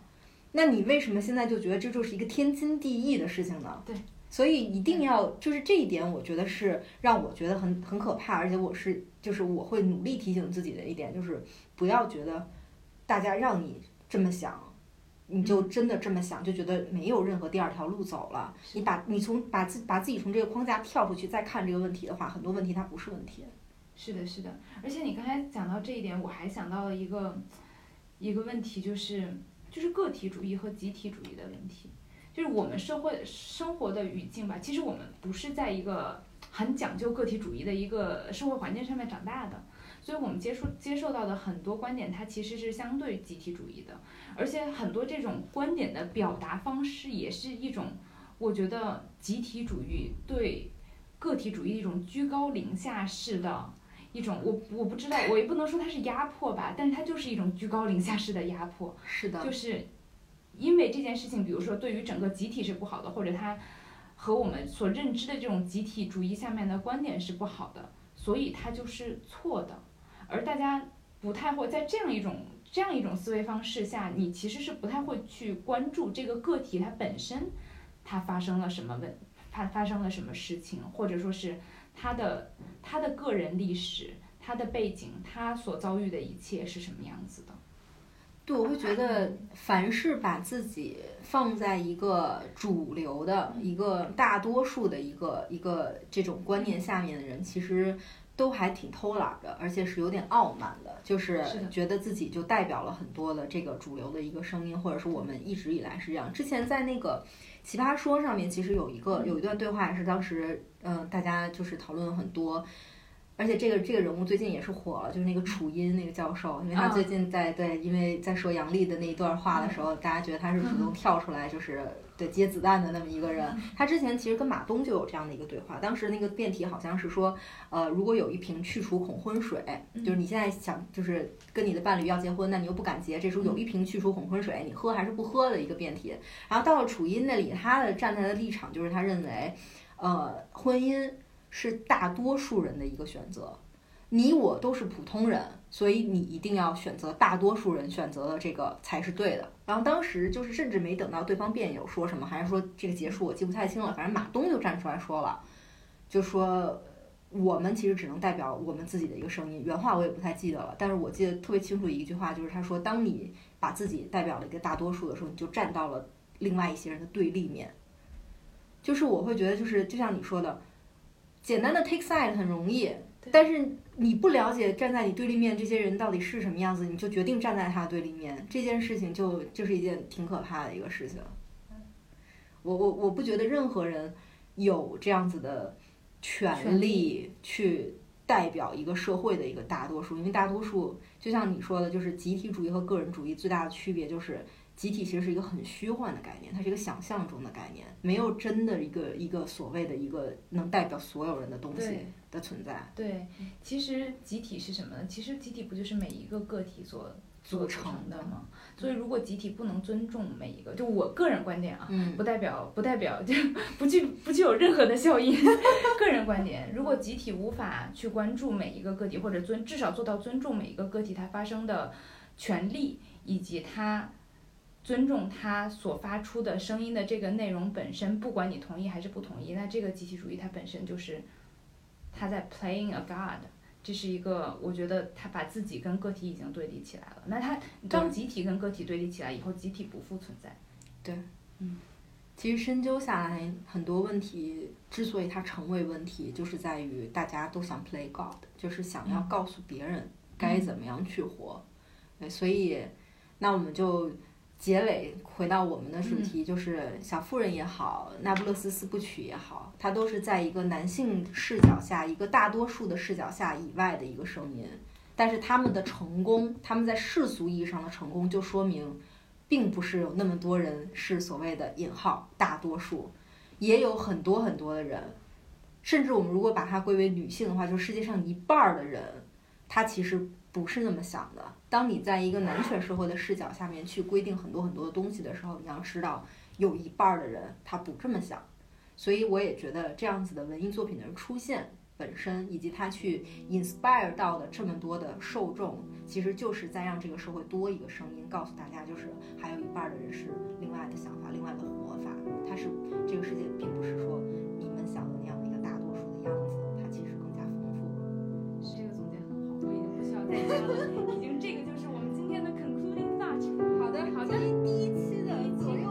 那你为什么现在就觉得这就是一个天经地义的事情呢？对。所以一定要就是这一点，我觉得是让我觉得很很可怕，而且我是就是我会努力提醒自己的一点，就是不要觉得大家让你这么想，你就真的这么想，就觉得没有任何第二条路走了。你把你从把自把自己从这个框架跳出去再看这个问题的话，很多问题它不是问题。是的，是的。而且你刚才讲到这一点，我还想到了一个一个问题，就是就是个体主义和集体主义的问题。就是我们社会生活的语境吧，其实我们不是在一个很讲究个体主义的一个社会环境上面长大的，所以我们接触接受到的很多观点，它其实是相对集体主义的，而且很多这种观点的表达方式也是一种，我觉得集体主义对个体主义一种居高临下式的一种，我我不知道，我也不能说它是压迫吧，但是它就是一种居高临下式的压迫，是的，就是。因为这件事情，比如说对于整个集体是不好的，或者它和我们所认知的这种集体主义下面的观点是不好的，所以它就是错的。而大家不太会在这样一种这样一种思维方式下，你其实是不太会去关注这个个体它本身，它发生了什么问，它发生了什么事情，或者说是他的他的个人历史、他的背景、他所遭遇的一切是什么样子的。对，我会觉得，凡是把自己放在一个主流的一个大多数的一个一个这种观念下面的人，其实都还挺偷懒的，而且是有点傲慢的，就是觉得自己就代表了很多的这个主流的一个声音，或者是我们一直以来是这样。之前在那个奇葩说上面，其实有一个有一段对话，也是当时嗯、大家就是讨论了很多。而且这个这个人物最近也是火了，就是那个楚音那个教授，因为他啊最近在对，因为在说杨笠的那一段话的时候，大家觉得他是主动跳出来，就是对接子弹的那么一个人。他之前其实跟马东就有这样的一个对话，当时那个辩题好像是说，呃，如果有一瓶去除恐婚水，就是你现在想就是跟你的伴侣要结婚，那你又不敢结，这时候有一瓶去除恐婚水，你喝还是不喝的一个辩题。然后到了楚音那里，他的站在的立场就是他认为，呃，婚姻是大多数人的一个选择，你我都是普通人，所以你一定要选择大多数人选择的这个才是对的。然后当时就是甚至没等到对方辩友说什么，还是说这个结束，我记不太清了，反正马东就站出来说了，就说。我们其实只能代表我们自己的一个声音，原话我也不太记得了，但是我记得特别清楚一句话，就是他说，当你把自己代表了一个大多数的时候，你就站到了另外一些人的对立面。就是我会觉得，就是就像你说的，简单的 take side 很容易，但是你不了解站在你对立面这些人到底是什么样子，你就决定站在他对立面，这件事情就就是一件挺可怕的一个事情。我我我不觉得任何人有这样子的权权利去代表一个社会的一个大多数，因为大多数就像你说的，就是集体主义和个人主义最大的区别就是。集体其实是一个很虚幻的概念，它是一个想象中的概念，没有真的一个一个所谓的一个能代表所有人的东西的存在。对，其实集体是什么呢？其实集体不就是每一个个体所所组组成的吗？所以如果集体不能尊重每一个，就我个人观点啊，嗯不代表不代表就 不具不具有任何的效应。个人观点，如果集体无法去关注每一个个体，或者尊至少做到尊重每一个个体它发生的权利，以及它尊重他所发出的声音的这个内容本身，不管你同意还是不同意，那这个集体主义它本身就是他在 playing a god。这是一个，我觉得他把自己跟个体已经对立起来了。那他当集体跟个体对立起来以后，集体不复存在。对，嗯其实深究下来，很多问题之所以它成为问题，就是在于大家都想 play God，就是想要告诉别人该怎么样去活。对，所以那我们就结尾回到我们的主题，就是小妇人也好，那不勒斯四部曲也好，它都是在一个男性视角下，一个大多数的视角下以外的一个声音。但是他们的成功，他们在世俗意义上的成功，就说明并不是有那么多人是所谓的引号大多数，也有很多很多的人，甚至我们如果把它归为女性的话，就世界上一半儿的人，他其实不是那么想的。当你在一个男权社会的视角下面去规定很多很多的东西的时候，你要知道有一半的人他不这么想。所以我也觉得这样子的文艺作品的出现本身，以及他去 inspire 到的这么多的受众，其实就是在让这个社会多一个声音，告诉大家，就是还有一半的人是另外的想法、另外的活法。它是这个世界并不是说对已经这个就是我们今天的 concluding thought。好的，好的，第一期的节目。